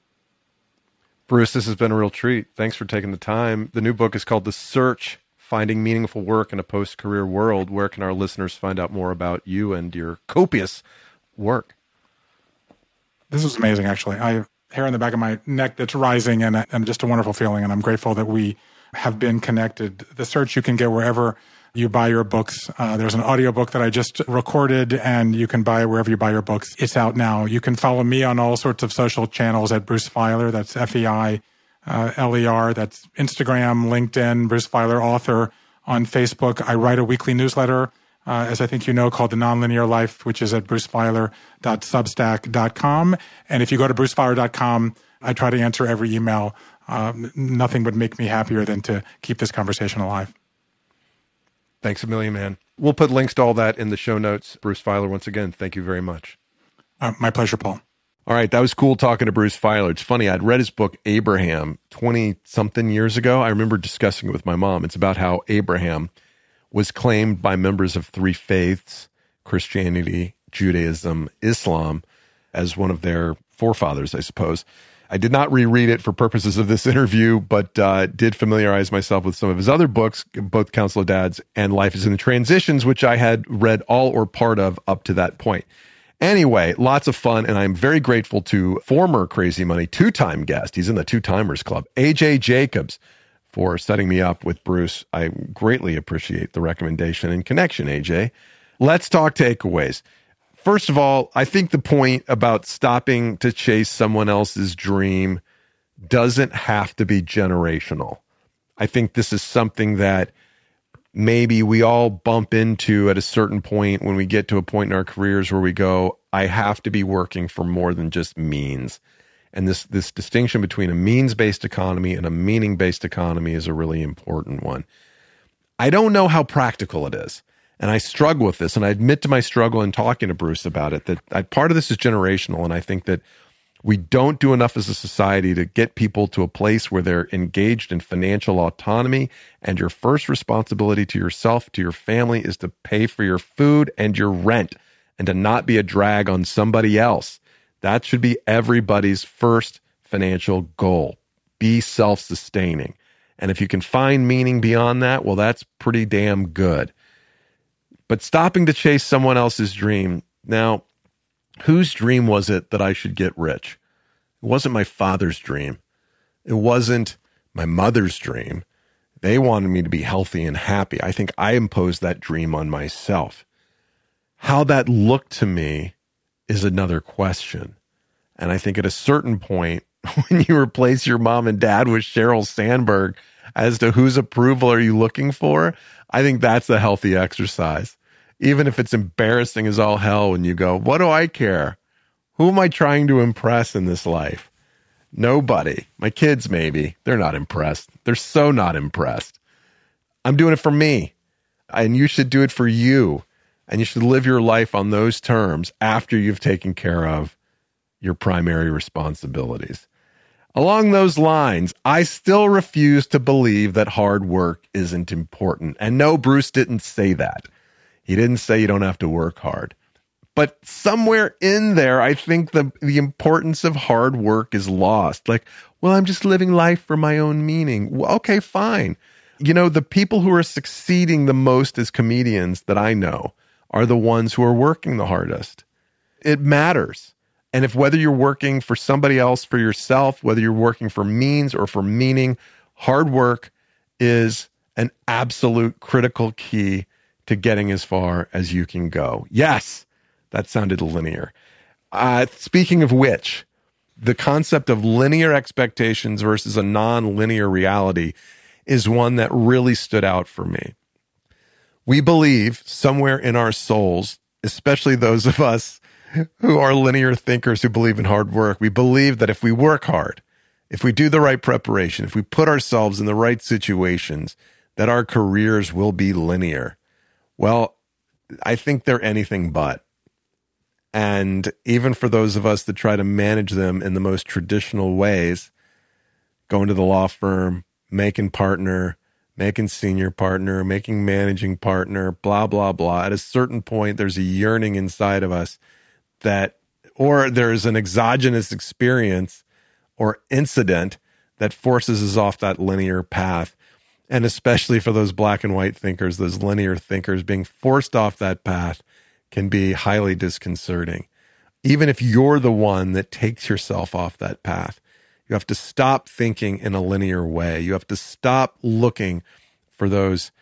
Speaker 1: Bruce, this has been a real treat. Thanks for taking the time. The new book is called The Search Finding Meaningful Work in a Post Career World. Where can our listeners find out more about you and your copious work?
Speaker 2: This is amazing, actually. I have hair on the back of my neck that's rising and, and just a wonderful feeling. And I'm grateful that we have been connected. The search you can get wherever you buy your books. Uh, there's an audiobook that I just recorded and you can buy it wherever you buy your books. It's out now. You can follow me on all sorts of social channels at Bruce Feiler. That's F-E-I, uh, L-E-R. That's Instagram, LinkedIn, Bruce Feiler, author on Facebook. I write a weekly newsletter. Uh, as I think you know, called The Nonlinear Life, which is at brucefeiler.substack.com. And if you go to brucefeiler.com, I try to answer every email um, nothing would make me happier than to keep this conversation alive.
Speaker 1: Thanks a million, man. We'll put links to all that in the show notes. Bruce Feiler, once again, thank you very much.
Speaker 2: Uh, my pleasure, Paul.
Speaker 1: All right, that was cool talking to Bruce Feiler. It's funny, I'd read his book Abraham 20 something years ago. I remember discussing it with my mom. It's about how Abraham was claimed by members of three faiths Christianity, Judaism, Islam as one of their forefathers, I suppose. I did not reread it for purposes of this interview, but uh, did familiarize myself with some of his other books, both Council of Dads and Life is in the Transitions, which I had read all or part of up to that point. Anyway, lots of fun, and I'm very grateful to former Crazy Money two time guest. He's in the Two Timers Club, AJ Jacobs, for setting me up with Bruce. I greatly appreciate the recommendation and connection, AJ. Let's talk takeaways. First of all, I think the point about stopping to chase someone else's dream doesn't have to be generational. I think this is something that maybe we all bump into at a certain point when we get to a point in our careers where we go, I have to be working for more than just means. And this this distinction between a means-based economy and a meaning-based economy is a really important one. I don't know how practical it is. And I struggle with this. And I admit to my struggle in talking to Bruce about it that I, part of this is generational. And I think that We don't do enough as a society to get people to a place where they're engaged in financial autonomy. And your first responsibility to yourself, to your family, is to pay for your food and your rent and to not be a drag on somebody else. That should be everybody's first financial goal. Be self sustaining. And if you can find meaning beyond that, well, that's pretty damn good. But stopping to chase someone else's dream. Now, whose dream was it that I should get rich? It wasn't my father's dream. It wasn't my mother's dream. They wanted me to be healthy and happy. I think I imposed that dream on myself. How that looked to me is another question. And I think at a certain point, when you replace your mom and dad with Sheryl Sandberg as to whose approval are you looking for, I think that's a healthy exercise. Even if it's embarrassing as all hell when you go, what do I care? Who am I trying to impress in this life? Nobody. My kids, maybe. They're not impressed. They're so not impressed. I'm doing it for me. And you should do it for you. And you should live your life on those terms after you've taken care of your primary responsibilities. Along those lines, I still refuse to believe that hard work isn't important. And no, Bruce didn't say that. He didn't say you don't have to work hard. But somewhere in there, I think the, the importance of hard work is lost. Like, well, I'm just living life for my own meaning. Well, okay, fine. You know, the people who are succeeding the most as comedians that I know are the ones who are working the hardest. It matters. And if whether you're working for somebody else, for yourself, whether you're working for means or for meaning, hard work is an absolute critical key to getting as far as you can go. Yes, that sounded linear. Uh, speaking of which, the concept of linear expectations versus a non linear reality is one that really stood out for me. We believe somewhere in our souls, especially those of us who are linear thinkers who believe in hard work, we believe that if we work hard, if we do the right preparation, if we put ourselves in the right situations, that our careers will be linear. Well, I think they're anything but. And even for those of us that try to manage them in the most traditional ways, going to the law firm, making partner, making senior partner, making managing partner, blah, blah, blah. At a certain point, there's a yearning inside of us that, or there's an exogenous experience or incident that forces us off that linear path. And especially for those black and white thinkers, those linear thinkers, being forced off that path can be highly disconcerting. Even if you're the one that takes yourself off that path, you have to stop thinking in a linear way. You have to stop looking for those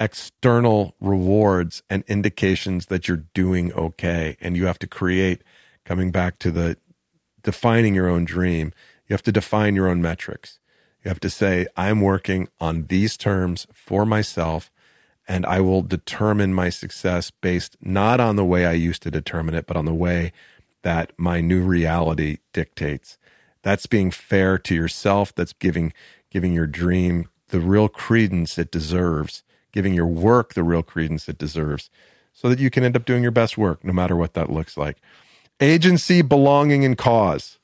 Speaker 1: external rewards and indications that you're doing okay. And you have to create, coming back to the defining your own dream, you have to define your own metrics. You have to say, I'm working on these terms for myself, and I will determine my success based not on the way I used to determine it, but on the way that my new reality dictates. That's being fair to yourself. That's giving giving your dream the real credence it deserves giving your work the real credence it deserves so that you can end up doing your best work, no matter what that looks like. Agency, belonging, and cause.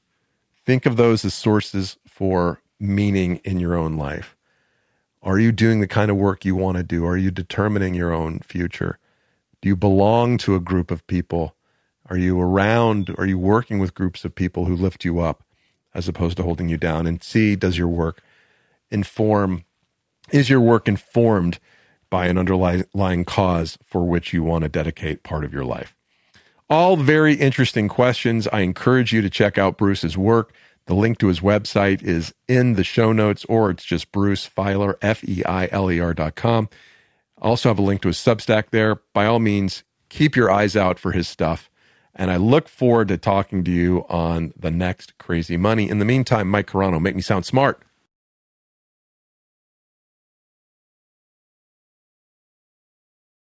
Speaker 1: Think of those as sources for meaning in your own life. Are you doing the kind of work you want to do? Are you determining your own future? Do you belong to a group of people? Are you around? Are you working with groups of people who lift you up as opposed to holding you down? And C, does your work inform? Is your work informed by an underlying cause for which you want to dedicate part of your life. All very interesting questions. I encourage you to check out Bruce's work. The link to his website is in the show notes, or it's just Bruce Feiler, F E I L E R dot com. Also have a link to his Substack there. By all means, keep your eyes out for his stuff. And I look forward to talking to you on the next Crazy Money. In the meantime, Mike Carano, make me sound smart.